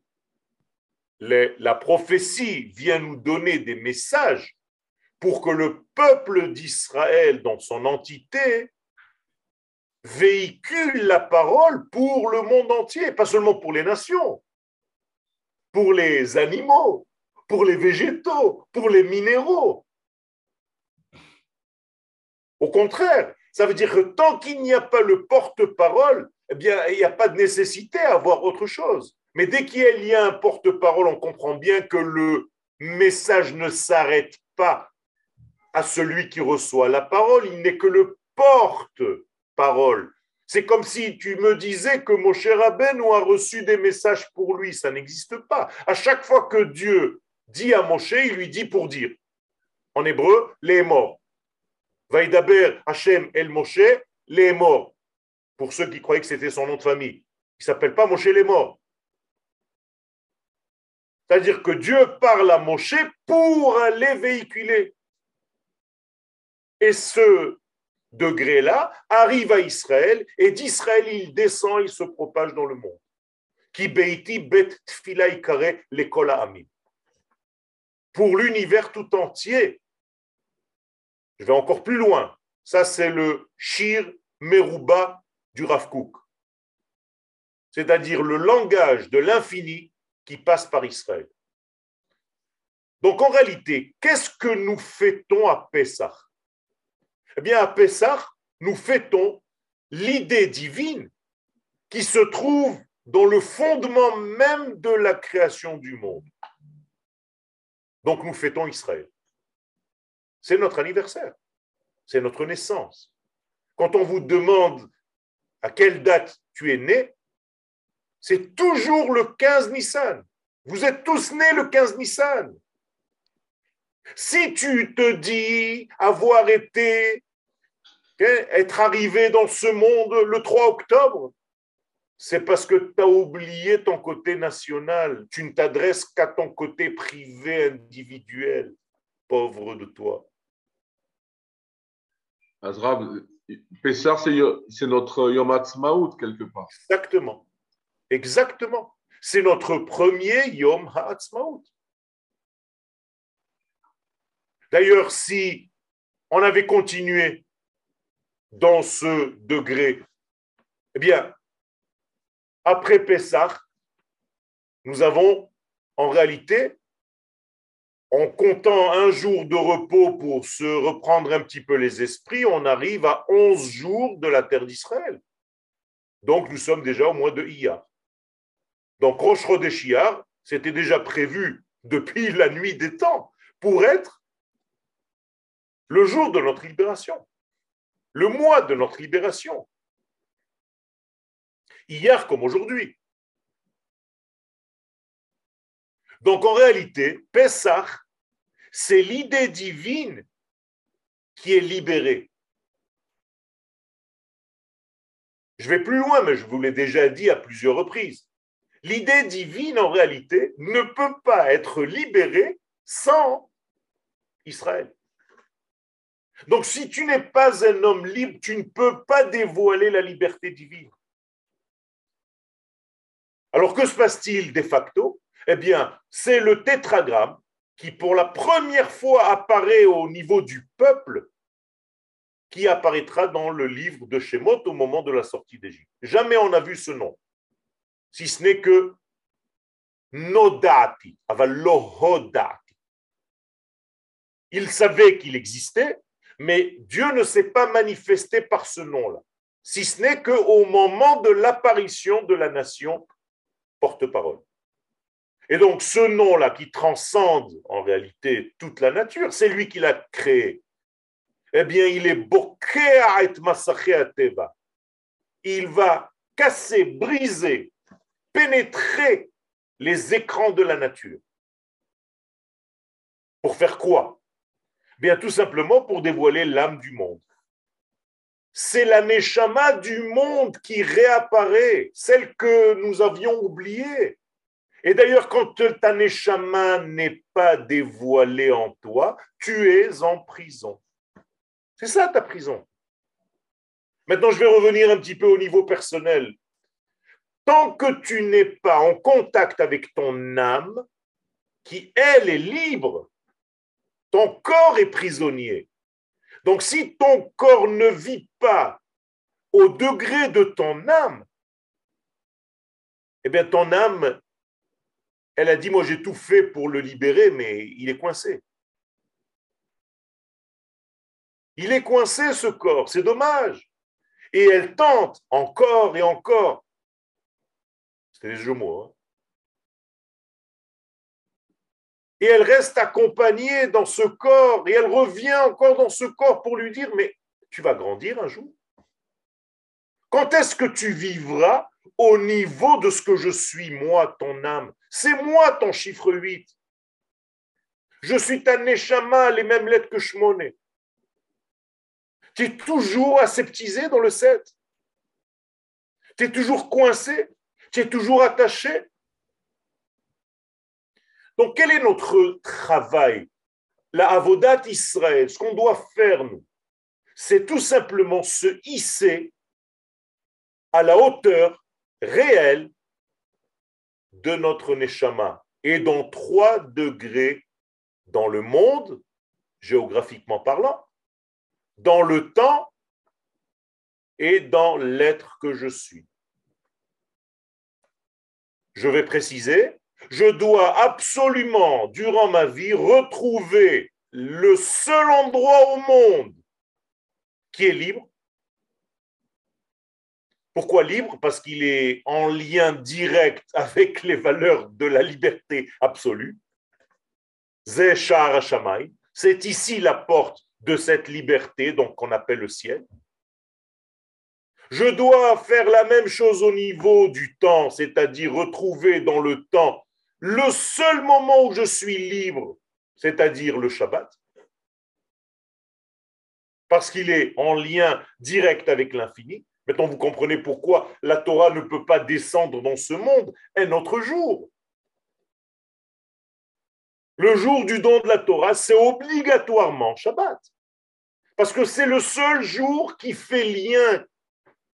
la prophétie vient nous donner des messages pour que le peuple d'Israël, dans son entité, véhicule la parole pour le monde entier, pas seulement pour les nations, pour les animaux, pour les végétaux, pour les minéraux. Au contraire, ça veut dire que tant qu'il n'y a pas le porte-parole, eh bien, il n'y a pas de nécessité à avoir autre chose. Mais dès qu'il y a un porte-parole, on comprend bien que le message ne s'arrête pas à celui qui reçoit la parole, il n'est que le porte-parole. C'est comme si tu me disais que cher nous a reçu des messages pour lui. Ça n'existe pas. À chaque fois que Dieu dit à Moshe, il lui dit pour dire. En hébreu, les morts. Vaïdaber Hachem El Moshe, les morts. Pour ceux qui croyaient que c'était son nom de famille. Il ne s'appelle pas Moshe les morts. C'est-à-dire que Dieu parle à Moshe pour les véhiculer. Et ce degré-là arrive à Israël, et d'Israël, il descend, il se propage dans le monde. Qui beiti bet. Pour l'univers tout entier, je vais encore plus loin. Ça, c'est le Shir Meruba du Rav c'est-à-dire le langage de l'infini qui passe par Israël. Donc en réalité, qu'est-ce que nous fêtons à Pessah Eh bien, à Pessah, nous fêtons l'idée divine qui se trouve dans le fondement même de la création du monde. Donc nous fêtons Israël. C'est notre anniversaire, c'est notre naissance. Quand on vous demande à quelle date tu es né, c'est toujours le 15 Nissan. Vous êtes tous nés le 15 Nissan. Si tu te dis avoir été, être arrivé dans ce monde le 3 octobre, c'est parce que tu as oublié ton côté national. Tu ne t'adresses qu'à ton côté privé, individuel. Pauvre de toi. Azrab, Pessar, c'est notre Yom Ha'atzmaut quelque part. Exactement. Exactement. C'est notre premier Yom Ha'atzmaut. D'ailleurs, si on avait continué dans ce degré, eh bien, après Pessah, nous avons en réalité en comptant un jour de repos pour se reprendre un petit peu les esprits, on arrive à 11 jours de la terre d'Israël. Donc nous sommes déjà au mois de Iyar. Donc Rosh c'était déjà prévu depuis la nuit des temps pour être le jour de notre libération, le mois de notre libération. Hier comme aujourd'hui. Donc en réalité, Pessah, c'est l'idée divine qui est libérée. Je vais plus loin, mais je vous l'ai déjà dit à plusieurs reprises. L'idée divine, en réalité, ne peut pas être libérée sans Israël. Donc si tu n'es pas un homme libre, tu ne peux pas dévoiler la liberté divine. Alors que se passe-t-il de facto? Eh bien, c'est le tétragramme qui, pour la première fois, apparaît au niveau du peuple, qui apparaîtra dans le livre de Shemot au moment de la sortie d'Égypte. Jamais on n'a vu ce nom, si ce n'est que Nodati, Avalohodati. Il savait qu'il existait, mais Dieu ne s'est pas manifesté par ce nom-là, si ce n'est qu'au moment de l'apparition de la nation porte-parole. Et donc ce nom-là qui transcende en réalité toute la nature, c'est lui qui l'a créé. Eh bien, il est Bokea et Teva. Il va casser, briser, pénétrer les écrans de la nature. Pour faire quoi? Bien, tout simplement pour dévoiler l'âme du monde. C'est la Neshama du monde qui réapparaît, celle que nous avions oubliée. Et d'ailleurs, quand ta Neshama n'est pas dévoilée en toi, tu es en prison. C'est ça ta prison. Maintenant, je vais revenir un petit peu au niveau personnel. Tant que tu n'es pas en contact avec ton âme, qui, elle, est libre, ton corps est prisonnier. Donc, si ton corps ne vit pas au degré de ton âme, eh bien, ton âme, elle a dit, moi j'ai tout fait pour le libérer, mais il est coincé. Il est coincé ce corps, c'est dommage. Et elle tente encore et encore. C'est des jeux mots. Hein. Et elle reste accompagnée dans ce corps et elle revient encore dans ce corps pour lui dire, mais tu vas grandir un jour. Quand est-ce que tu vivras au niveau de ce que je suis, moi, ton âme? C'est moi ton chiffre 8. Je suis ta Neshama, les mêmes lettres que Shmoné. Tu es toujours aseptisé dans le 7. Tu es toujours coincé. Tu es toujours attaché. Donc, quel est notre travail? La Avodat Israël, ce qu'on doit faire, nous, c'est tout simplement se hisser à la hauteur réelle de notre Neshama et dans trois degrés dans le monde, géographiquement parlant, dans le temps et dans l'être que je suis. Je vais préciser, je dois absolument, durant ma vie, retrouver le seul endroit au monde qui est libre. Pourquoi libre? Parce qu'il est en lien direct avec les valeurs de la liberté absolue. C'est ici la porte de cette liberté, donc qu'on appelle le ciel. Je dois faire la même chose au niveau du temps, c'est-à-dire retrouver dans le temps le seul moment où je suis libre, c'est-à-dire le Shabbat, parce qu'il est en lien direct avec l'infini. Maintenant, vous comprenez pourquoi la Torah ne peut pas descendre dans ce monde un autre jour. Le jour du don de la Torah, c'est obligatoirement Shabbat. Parce que c'est le seul jour qui fait lien,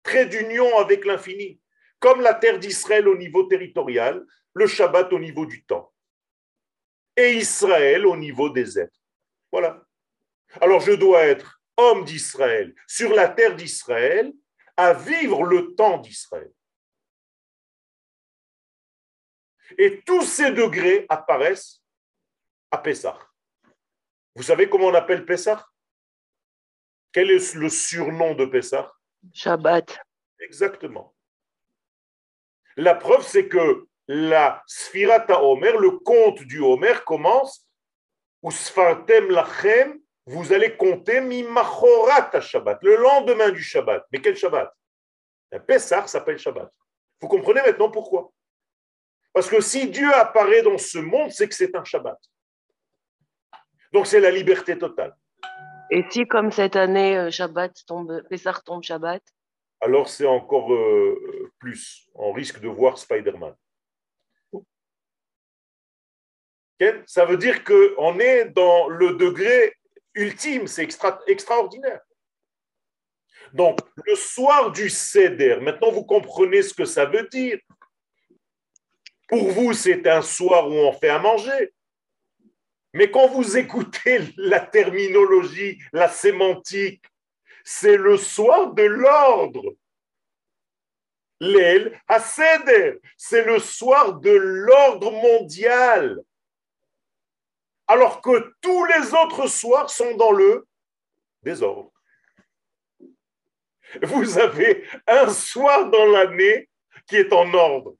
trait d'union avec l'infini. Comme la terre d'Israël au niveau territorial, le Shabbat au niveau du temps. Et Israël au niveau des êtres. Voilà. Alors je dois être homme d'Israël sur la terre d'Israël à vivre le temps d'Israël. Et tous ces degrés apparaissent à Pessah. Vous savez comment on appelle Pessah? Quel est le surnom de Pessah? Shabbat. Exactement. La preuve, c'est que la Sfirata Omer, le conte du Homer commence ou Sfartem Lachem, vous allez compter Mimachorat Shabbat, le lendemain du Shabbat. Mais quel Shabbat? Pessah s'appelle Shabbat. Vous comprenez maintenant pourquoi? Parce que si Dieu apparaît dans ce monde, c'est que c'est un Shabbat. Donc c'est la liberté totale. Et si, comme cette année, euh, Shabbat tombe, Pessah tombe Shabbat Alors c'est encore euh, plus. On risque de voir Spider-Man. Ça veut dire qu'on est dans le degré ultime, c'est extraordinaire. Donc, le soir du Seder, maintenant vous comprenez ce que ça veut dire. Pour vous, c'est un soir où on fait à manger. Mais quand vous écoutez la terminologie, la sémantique, c'est le soir de l'ordre. L'El Seder, c'est le soir de l'ordre mondial. alors que tous les autres soirs sont dans le désordre. Vous avez un soir dans l'année qui est en ordre.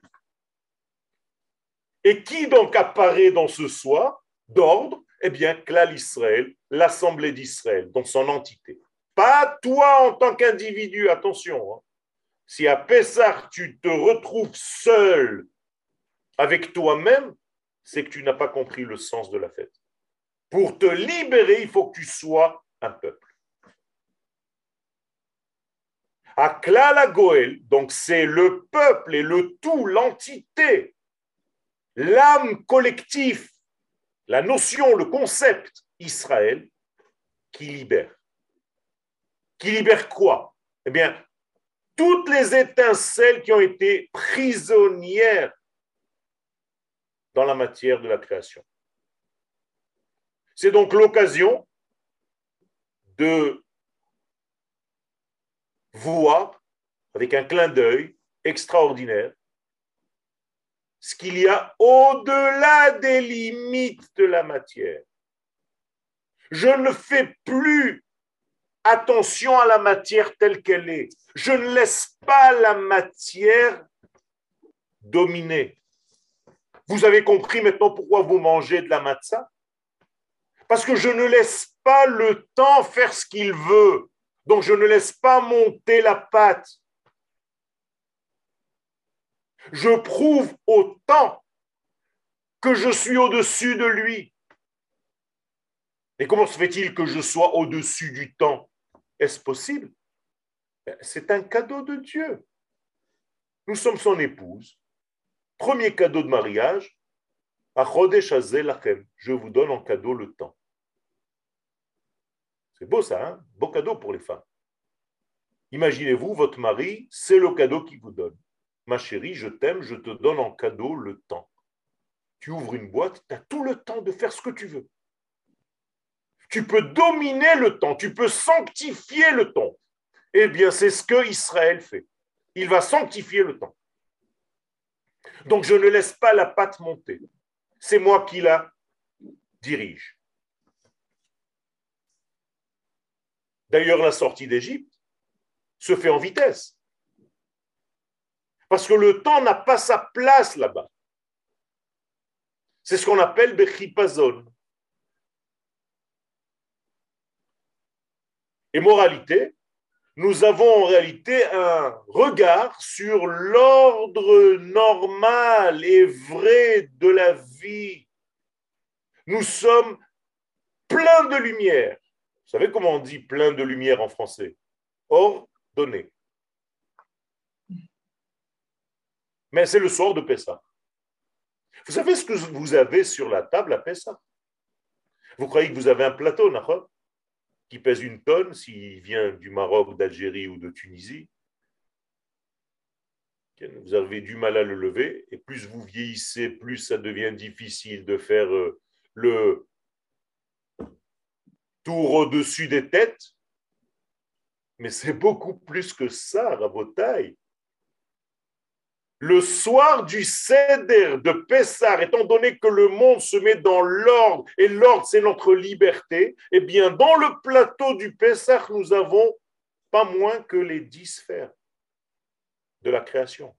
Et qui donc apparaît dans ce soir d'ordre? Eh bien, Klal Israël, l'Assemblée d'Israël, dans son entité. Pas toi en tant qu'individu, attention. Hein. Si à Pessah, tu te retrouves seul avec toi-même, c'est que tu n'as pas compris le sens de la fête. Pour te libérer, il faut que tu sois un peuple. Aklala Goel, donc c'est le peuple et le tout, l'entité, l'âme collective, la notion, le concept Israël qui libère. Qui libère quoi? Eh bien, toutes les étincelles qui ont été prisonnières dans la matière de la création. C'est donc l'occasion de voir avec un clin d'œil extraordinaire ce qu'il y a au-delà des limites de la matière. Je ne fais plus attention à la matière telle qu'elle est. Je ne laisse pas la matière dominer. Vous avez compris maintenant pourquoi vous mangez de la matzah Parce que je ne laisse pas le temps faire ce qu'il veut. Donc je ne laisse pas monter la pâte. Je prouve au temps que je suis au-dessus de lui. Et comment se fait-il que je sois au-dessus du temps? Est-ce possible? Ben, C'est un cadeau de Dieu. Nous sommes son épouse. Premier cadeau de mariage, je vous donne en cadeau le temps. C'est beau ça, hein? Beau cadeau pour les femmes. Imaginez-vous, votre mari, c'est le cadeau qu'il vous donne. Ma chérie, je t'aime, je te donne en cadeau le temps. Tu ouvres une boîte, tu as tout le temps de faire ce que tu veux. Tu peux dominer le temps, tu peux sanctifier le temps. Eh bien, c'est ce que Israël fait. Il va sanctifier le temps. Donc, je ne laisse pas la pâte monter. C'est moi qui la dirige. D'ailleurs, la sortie d'Égypte se fait en vitesse. Parce que le temps n'a pas sa place là-bas. C'est ce qu'on appelle Bechipazon. Et moralité, nous avons en réalité un regard sur l'ordre normal et vrai de la vie. Nous sommes pleins de lumière. Vous savez comment on dit plein de lumière en français? Ordonné. Mais c'est le soir de Pessah. Vous savez ce que vous avez sur la table à Pessah? Vous croyez que vous avez un plateau, d'accord qui pèse une tonne s'il vient du Maroc, d'Algérie ou de Tunisie. Vous avez du mal à le lever, et plus vous vieillissez, plus ça devient difficile de faire euh, le tour au-dessus des têtes. Mais c'est beaucoup plus que ça, Rabotaille le soir du Seder de Pessar, étant donné que le monde se met dans l'ordre, et l'ordre c'est notre liberté, eh bien dans le plateau du Pessar, nous avons pas moins que les dix sphères de la création.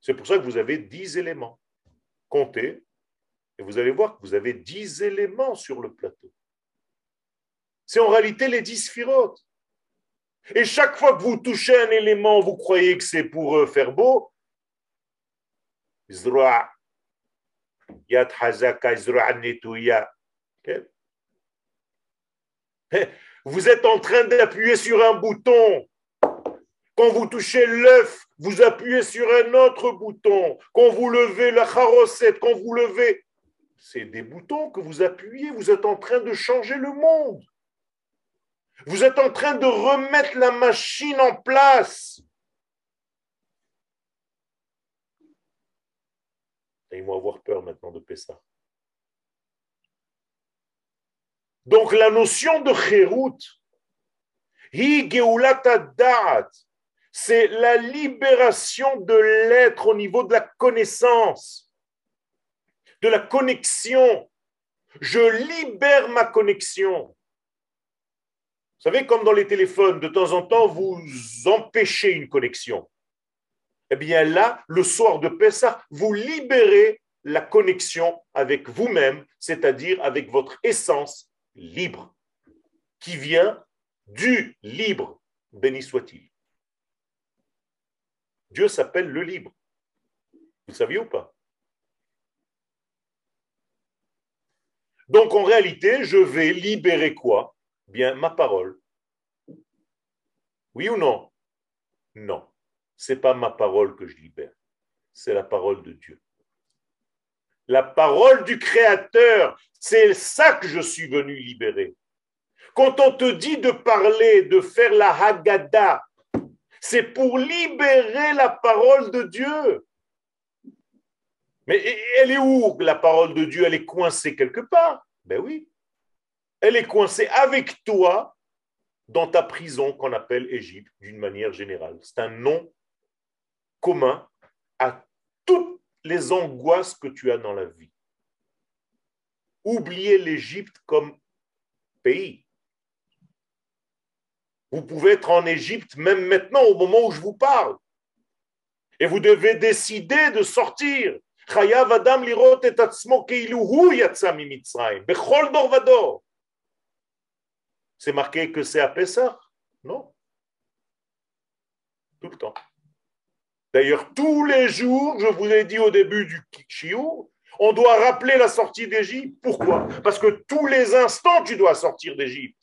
C'est pour ça que vous avez dix éléments. Comptez, et vous allez voir que vous avez dix éléments sur le plateau. C'est en réalité les dix sphirotes. Et chaque fois que vous touchez un élément, vous croyez que c'est pour euh, faire beau, vous êtes en train d'appuyer sur un bouton. Quand vous touchez l'œuf, vous appuyez sur un autre bouton. Quand vous levez la charossette, quand vous levez, c'est des boutons que vous appuyez. Vous êtes en train de changer le monde. Vous êtes en train de remettre la machine en place. Et ils vont avoir peur maintenant de Pessah. Donc la notion de Chérout, c'est la libération de l'être au niveau de la connaissance, de la connexion Je libère ma connexion. Vous savez, comme dans les téléphones, de temps en temps, vous empêchez une connexion. Eh bien là, le soir de Pessah, vous libérez la connexion avec vous-même, c'est-à-dire avec votre essence libre, qui vient du libre, béni soit-il. Dieu s'appelle le libre. Vous le saviez ou pas? Donc en réalité, je vais libérer quoi? Bien ma parole. Oui ou non? Non. Ce n'est pas ma parole que je libère, c'est la parole de Dieu. La parole du Créateur, c'est ça que je suis venu libérer. Quand on te dit de parler, de faire la Haggadah, c'est pour libérer la parole de Dieu. Mais elle est où? La parole de Dieu Elle est coincée quelque part. Ben oui. Elle est coincée avec toi dans ta prison qu'on appelle Égypte d'une manière générale. C'est un nom commun à toutes les angoisses que tu as dans la vie. Oubliez l'Égypte comme pays. Vous pouvez être en Égypte même maintenant, au moment où je vous parle. Et vous devez décider de sortir. C'est marqué que c'est à Pessah Non? Tout le temps. D'ailleurs, tous les jours, je vous ai dit au début du Kikshiou, on doit rappeler la sortie d'Égypte. Pourquoi? Parce que tous les instants, tu dois sortir d'Égypte.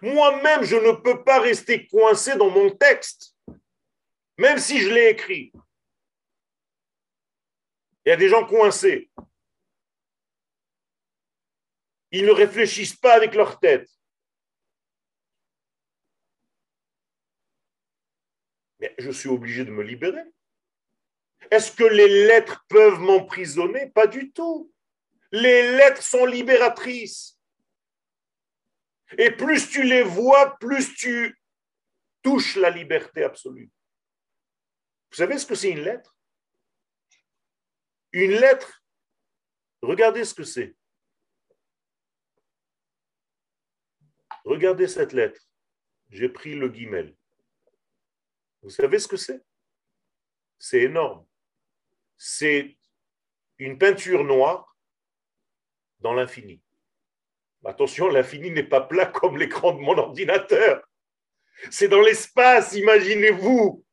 Moi-même, je ne peux pas rester coincé dans mon texte, même si je l'ai écrit. Il y a des gens coincés. Ils ne réfléchissent pas avec leur tête. Mais je suis obligé de me libérer. Est-ce que les lettres peuvent m'emprisonner? Pas du tout. Les lettres sont libératrices. Et plus tu les vois, plus tu touches la liberté absolue. Vous savez ce que c'est une lettre? Une lettre, regardez ce que c'est. Regardez cette lettre. J'ai pris le guimel. Vous savez ce que c'est? C'est énorme. C'est une peinture noire dans l'infini. Attention, l'infini n'est pas plat comme l'écran de mon ordinateur. C'est dans l'espace, imaginez-vous.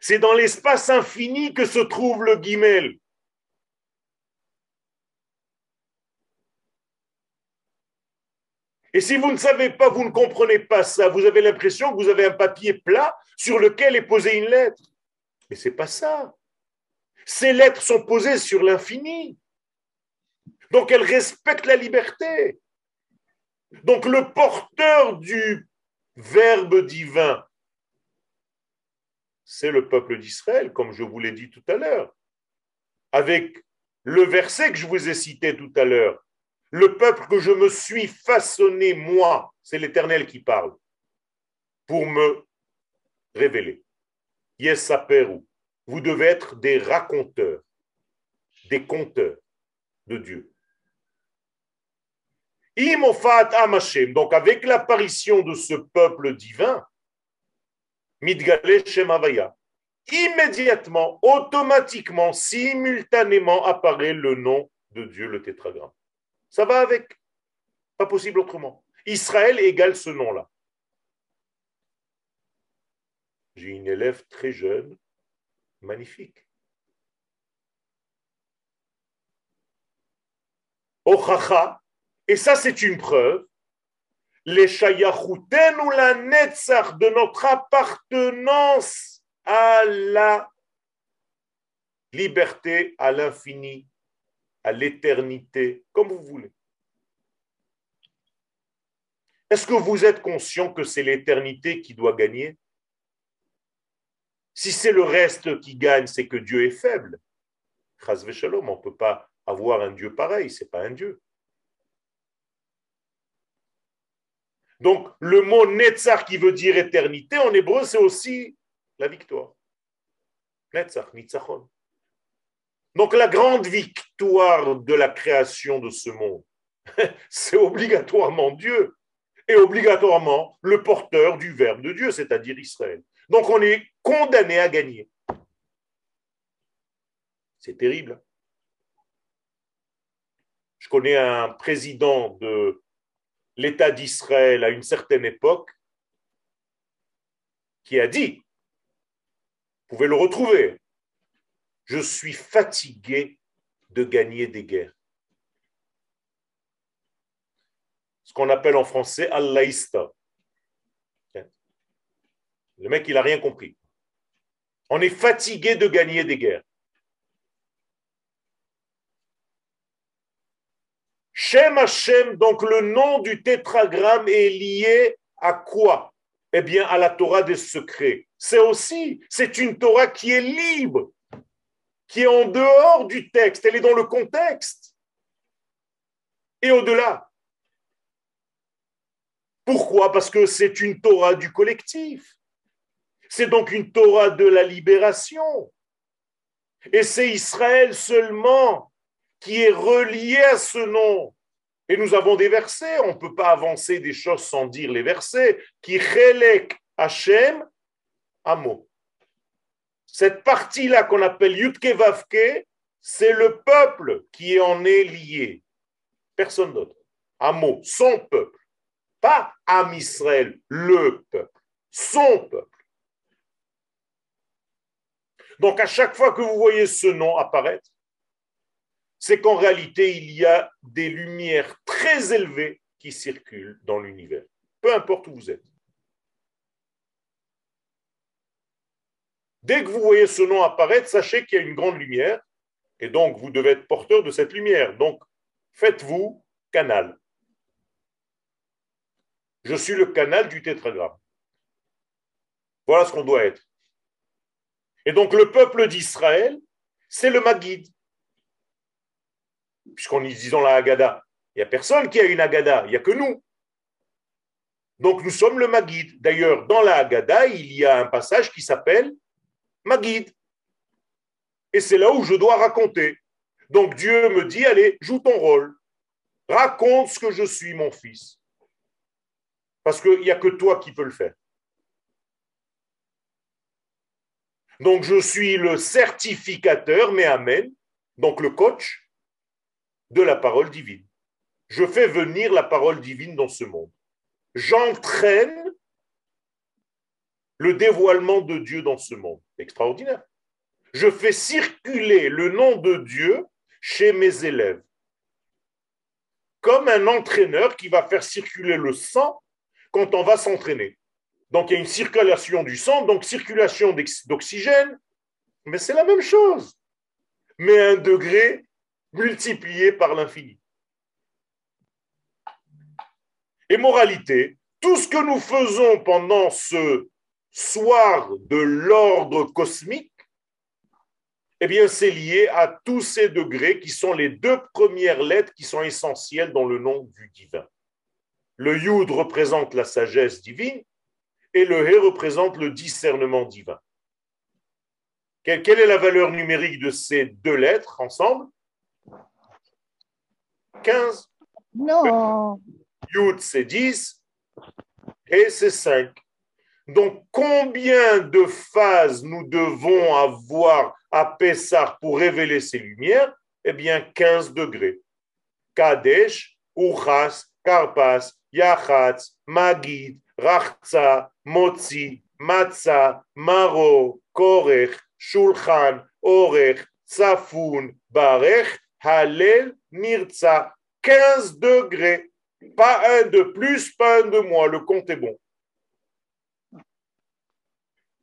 C'est dans l'espace infini que se trouve le guimel. Et si vous ne savez pas, vous ne comprenez pas ça, vous avez l'impression que vous avez un papier plat sur lequel est posée une lettre. Mais ce n'est pas ça. Ces lettres sont posées sur l'infini. Donc elles respectent la liberté. Donc le porteur du verbe divin, c'est le peuple d'Israël, comme je vous l'ai dit tout à l'heure. Avec le verset que je vous ai cité tout à l'heure, le peuple que je me suis façonné, moi, c'est l'Éternel qui parle, pour me révéler. Yes, vous devez être des raconteurs, des conteurs de Dieu. Imofat Amashem, donc avec l'apparition de ce peuple divin, Midgale Shemavaya, immédiatement, automatiquement, simultanément apparaît le nom de Dieu, le tétragramme. Ça va avec. Pas possible autrement. Israël égale ce nom-là. J'ai une élève très jeune, magnifique. Ochacha, et ça c'est une preuve, les shayachouten ou la netzach de notre appartenance à la liberté, à l'infini, à l'éternité, comme vous voulez. Est-ce que vous êtes conscient que c'est l'éternité qui doit gagner? Si c'est le reste qui gagne, c'est que Dieu est faible. on ne peut pas avoir un Dieu pareil, c'est pas un Dieu. Donc, le mot Netzach qui veut dire éternité, en hébreu, c'est aussi la victoire. Netzach, Nitzachon. Donc la grande victoire de la création de ce monde, (laughs) c'est obligatoirement Dieu et obligatoirement le porteur du Verbe de Dieu, c'est-à-dire Israël. Donc on est condamné à gagner. C'est terrible. Je connais un président de l'État d'Israël à une certaine époque qui a dit, vous pouvez le retrouver, je suis fatigué de gagner des guerres. Ce qu'on appelle en français Allahista. Le mec, il n'a rien compris. On est fatigué de gagner des guerres. Shem Hashem, donc le nom du tétragramme est lié à quoi? Eh bien, à la Torah des secrets. C'est aussi, c'est une Torah qui est libre, qui est en dehors du texte, elle est dans le contexte et au-delà. Pourquoi? Parce que c'est une Torah du collectif. C'est donc une Torah de la libération. Et c'est Israël seulement qui est relié à ce nom. Et nous avons des versets, on ne peut pas avancer des choses sans dire les versets. Qui chelek Hashem amo. Cette partie-là qu'on appelle Yutke Vavke, c'est le peuple qui en est lié. Personne d'autre. Amo, son peuple. Pas Am Israël, le peuple. Son peuple. Donc à chaque fois que vous voyez ce nom apparaître, c'est qu'en réalité, il y a des lumières très élevées qui circulent dans l'univers, peu importe où vous êtes. Dès que vous voyez ce nom apparaître, sachez qu'il y a une grande lumière, et donc vous devez être porteur de cette lumière. Donc, faites-vous canal. Je suis le canal du tétragramme. Voilà ce qu'on doit être. Et donc, le peuple d'Israël, c'est le Magid puisqu'on y la Haggadah. Il n'y a personne qui a une Haggadah, il n'y a que nous. Donc nous sommes le Magid. D'ailleurs, dans la Haggadah, il y a un passage qui s'appelle Magid. Et c'est là où je dois raconter. Donc Dieu me dit, allez, joue ton rôle. Raconte ce que je suis, mon fils. Parce qu'il n'y a que toi qui peux le faire. Donc je suis le certificateur, mais Amen, donc le coach, de la parole divine. Je fais venir la parole divine dans ce monde. J'entraîne le dévoilement de Dieu dans ce monde. Extraordinaire. Je fais circuler le nom de Dieu chez mes élèves. Comme un entraîneur qui va faire circuler le sang quand on va s'entraîner. Donc il y a une circulation du sang, donc circulation d'oxygène, mais c'est la même chose. Mais un degré multiplié par l'infini. Et moralité, tout ce que nous faisons pendant ce soir de l'ordre cosmique, eh bien, c'est lié à tous ces degrés qui sont les deux premières lettres qui sont essentielles dans le nom du divin. Le Yud représente la sagesse divine et le He représente le discernement divin. Quelle est la valeur numérique de ces deux lettres ensemble? 15. Non. Yud, c'est 10. Et c'est 5. Donc, combien de phases nous devons avoir à Pessah pour révéler ces lumières? Eh bien, 15 degrés. Kadesh, Uchas, Karpas, Yachatz, Magid, Rachza, Motzi, Matza, Maro, Korech, Shulchan, Orech, Safun, Barech, Halel, Nirza, 15 degrés. Pas un de plus, pas un de moins. Le compte est bon.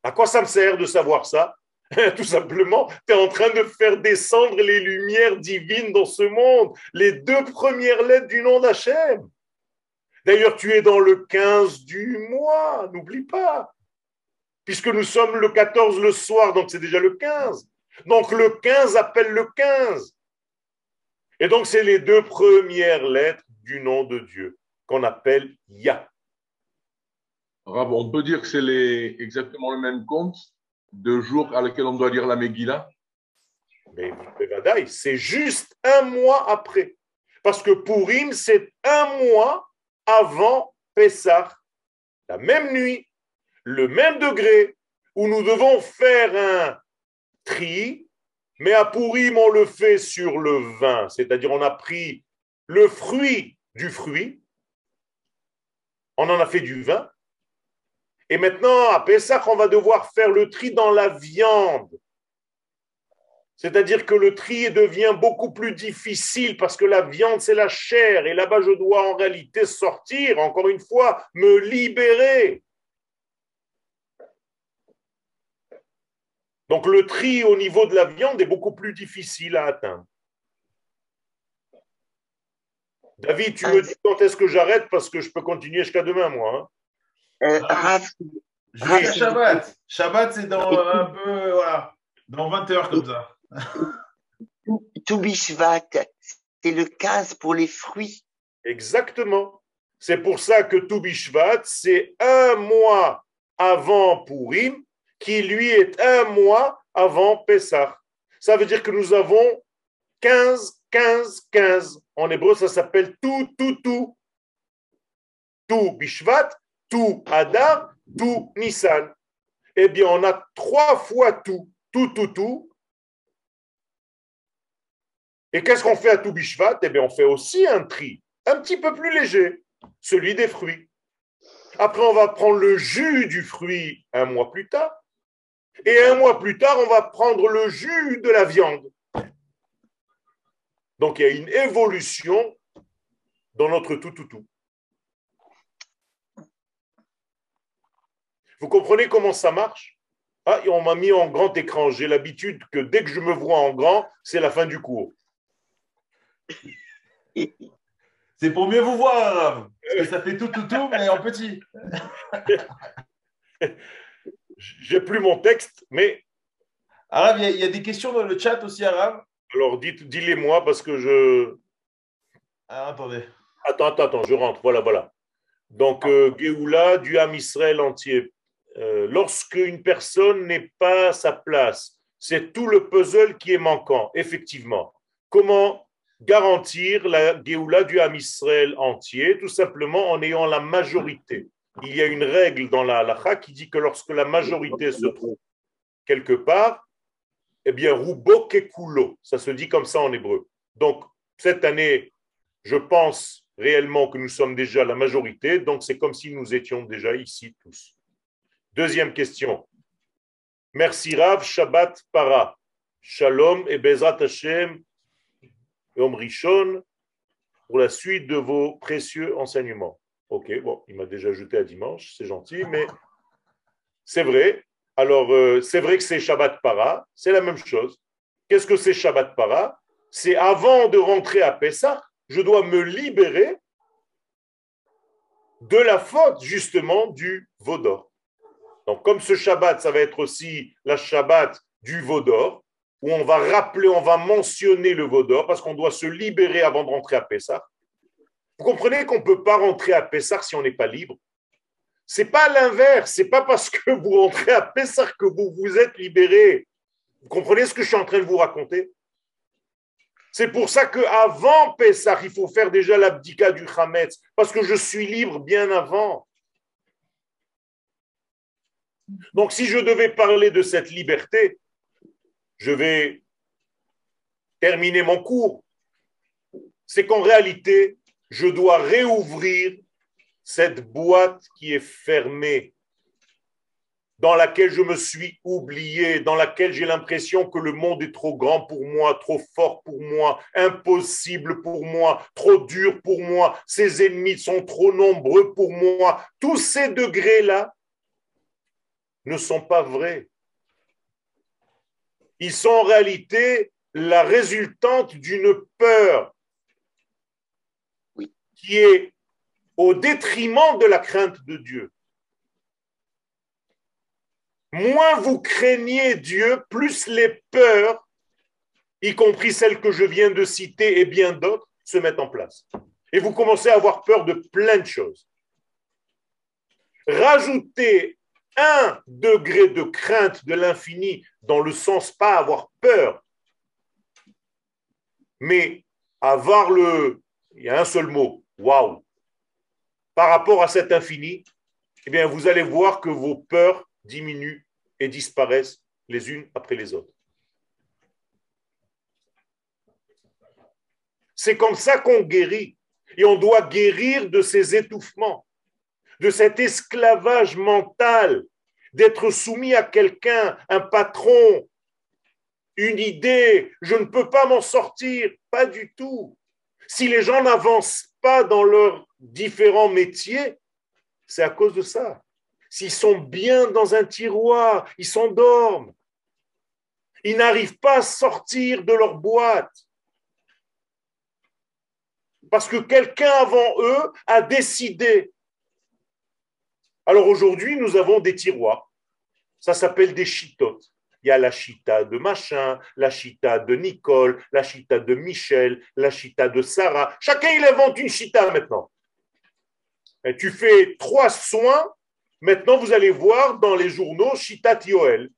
À quoi ça me sert de savoir ça? (laughs) Tout simplement, tu es en train de faire descendre les lumières divines dans ce monde, les deux premières lettres du nom d'Hachem. D'ailleurs, tu es dans le 15 du mois, n'oublie pas. Puisque nous sommes le 14 le soir, donc c'est déjà le 15. Donc le 15 appelle le 15. Et donc, c'est les deux premières lettres du nom de Dieu qu'on appelle Yah. On peut dire que c'est les, exactement le même compte de jour à lequel on doit lire la Megillah? Mais c'est juste un mois après. Parce que Purim, c'est un mois avant Pessah. La même nuit, le même degré, où nous devons faire un tri, mais à Purim, on le fait sur le vin. C'est-à-dire, on a pris le fruit du fruit, on en a fait du vin, et maintenant, à Pessah, on va devoir faire le tri dans la viande. C'est-à-dire que le tri devient beaucoup plus difficile parce que la viande, c'est la chair. Et là-bas, je dois en réalité sortir, encore une fois, me libérer. Donc le tri au niveau de la viande est beaucoup plus difficile à atteindre. David, tu me dis quand est-ce que j'arrête parce que je peux continuer jusqu'à demain, moi. Hein. Euh, Jusqu'à Shabbat. Shabbat, c'est dans un peu, voilà, dans 20 heures comme ça. Toubishvat, c'est le 15 pour les fruits. Exactement. C'est pour ça que Toubishvat, c'est un mois avant Purim, qui lui est un mois avant Pessah. Ça veut dire que nous avons 15, 15, 15. En hébreu, ça s'appelle tout, tout, tout. Tout Bishvat, tout Adar, tout Nissan. Eh bien, on a trois fois tout, tout, tout, tout, et qu'est-ce qu'on fait à tout Bishvat Eh bien, on fait aussi un tri, un petit peu plus léger, celui des fruits. Après, on va prendre le jus du fruit un mois plus tard. Et un mois plus tard, on va prendre le jus de la viande. Donc, il y a une évolution dans notre tout, tout, tout. Vous comprenez comment ça marche? Ah, on m'a mis en grand écran. J'ai l'habitude que dès que je me vois en grand, c'est la fin du cours. C'est pour mieux vous voir, Parce que ça fait tout, tout, tout, mais en petit. (laughs) J'ai plus mon texte, mais. Arabe, il y, a des questions dans le chat aussi, Arabe Alors, dites, dis-les-moi parce que je. Ah, attendez. Attends, attends, attends, je rentre. Voilà, voilà. Donc, euh, Géoula, du Ham Israël entier. Euh, lorsque une personne n'est pas à sa place, c'est tout le puzzle qui est manquant, effectivement. Comment garantir la Géoula du Ham Israël entier, tout simplement en ayant la majorité. Il y a une règle dans la halakha qui dit que lorsque la majorité se trouve quelque part, eh bien, Rubo Kekulo, ça se dit comme ça en hébreu. Donc, cette année, je pense réellement que nous sommes déjà la majorité, donc c'est comme si nous étions déjà ici tous. Deuxième question. Merci Rav, Shabbat Para. Shalom et Bezat Hashem Yom Rishon pour la suite de vos précieux enseignements. Ok, bon, il m'a déjà ajouté à dimanche, c'est gentil, mais c'est vrai. Alors, euh, c'est vrai que c'est Shabbat Para, c'est la même chose. Qu'est-ce que c'est Shabbat Para? C'est avant de rentrer à Pessah, je dois me libérer de la faute justement du Vaudor. Donc, comme ce Shabbat, ça va être aussi la Shabbat du Vaudor, où on va rappeler, on va mentionner le Vaudor parce qu'on doit se libérer avant de rentrer à Pessah. Vous comprenez qu'on ne peut pas rentrer à Pessah si on n'est pas libre? C'est pas l'inverse, c'est pas parce que vous rentrez à Pessah que vous vous êtes libéré. Vous comprenez ce que je suis en train de vous raconter? C'est pour ça qu'avant Pessah, il faut faire déjà l'abdika du Hametz, parce que je suis libre bien avant. Donc si je devais parler de cette liberté, je vais terminer mon cours, c'est qu'en réalité, je dois réouvrir cette boîte qui est fermée, dans laquelle je me suis oublié, dans laquelle j'ai l'impression que le monde est trop grand pour moi, trop fort pour moi, impossible pour moi, trop dur pour moi, ses ennemis sont trop nombreux pour moi. Tous ces degrés-là ne sont pas vrais ils sont en réalité la résultante d'une peur qui est au détriment de la crainte de Dieu. Moins vous craignez Dieu, plus les peurs, y compris celles que je viens de citer et bien d'autres, se mettent en place. Et vous commencez à avoir peur de plein de choses. Rajoutez un degré de crainte de l'infini dans le sens pas avoir peur, Mais avoir le, il y a un seul mot, waouh, par rapport à cet infini, eh bien, vous allez voir que vos peurs diminuent et disparaissent les unes après les autres. C'est comme ça qu'on guérit. Et on doit guérir de ces étouffements, de cet esclavage mental, d'être soumis à quelqu'un, un patron, une idée. Je ne peux pas m'en sortir. Pas du tout. Si les gens n'avancent pas dans leurs différents métiers, c'est à cause de ça. S'ils sont bien dans un tiroir, ils s'endorment. Ils n'arrivent pas à sortir de leur boîte. Parce que quelqu'un avant eux a décidé. Alors aujourd'hui, nous avons des tiroirs. Ça s'appelle des chitotes. Il y a la chita de machin, la chita de Nicole, la chita de Michel, la chita de Sarah. Chacun, il invente une chita maintenant. Tu fais trois soins. Maintenant, vous allez voir dans les journaux chita Yoel.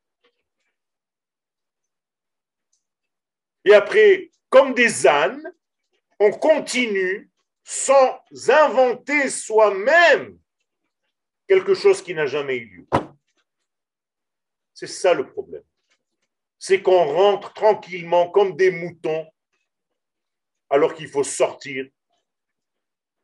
Et après, comme des ânes, on continue sans inventer soi-même quelque chose qui n'a jamais eu lieu. C'est ça le problème. C'est qu'on rentre tranquillement comme des moutons alors qu'il faut sortir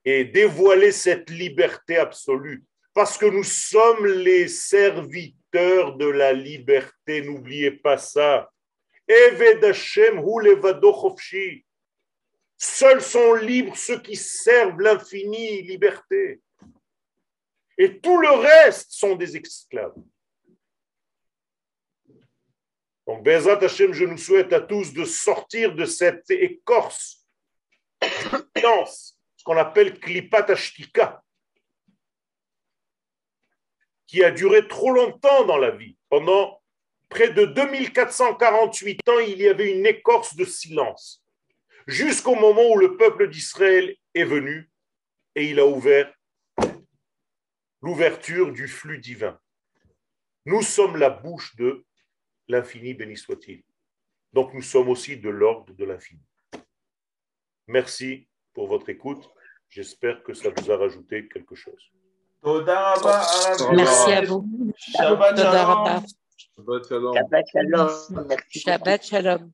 et dévoiler cette liberté absolue. Parce que nous sommes les serviteurs de la liberté, n'oubliez pas ça. Seuls sont libres ceux qui servent l'infini liberté. Et tout le reste sont des esclaves. Donc, Bezat Hashem, je nous souhaite à tous de sortir de cette écorce, ce qu'on appelle Klipat Ashtika, qui a duré trop longtemps dans la vie. Pendant près de 2448 ans, il y avait une écorce de silence jusqu'au moment où le peuple d'Israël est venu et il a ouvert l'ouverture du flux divin. Nous sommes la bouche de l'infini, béni soit-il. Donc nous sommes aussi de l'ordre de l'infini. Merci pour votre écoute. J'espère que ça vous a rajouté quelque chose. Merci à vous. Shabbat shalom. Shabbat shalom. Shabbat shalom. Merci. Shabbat shalom.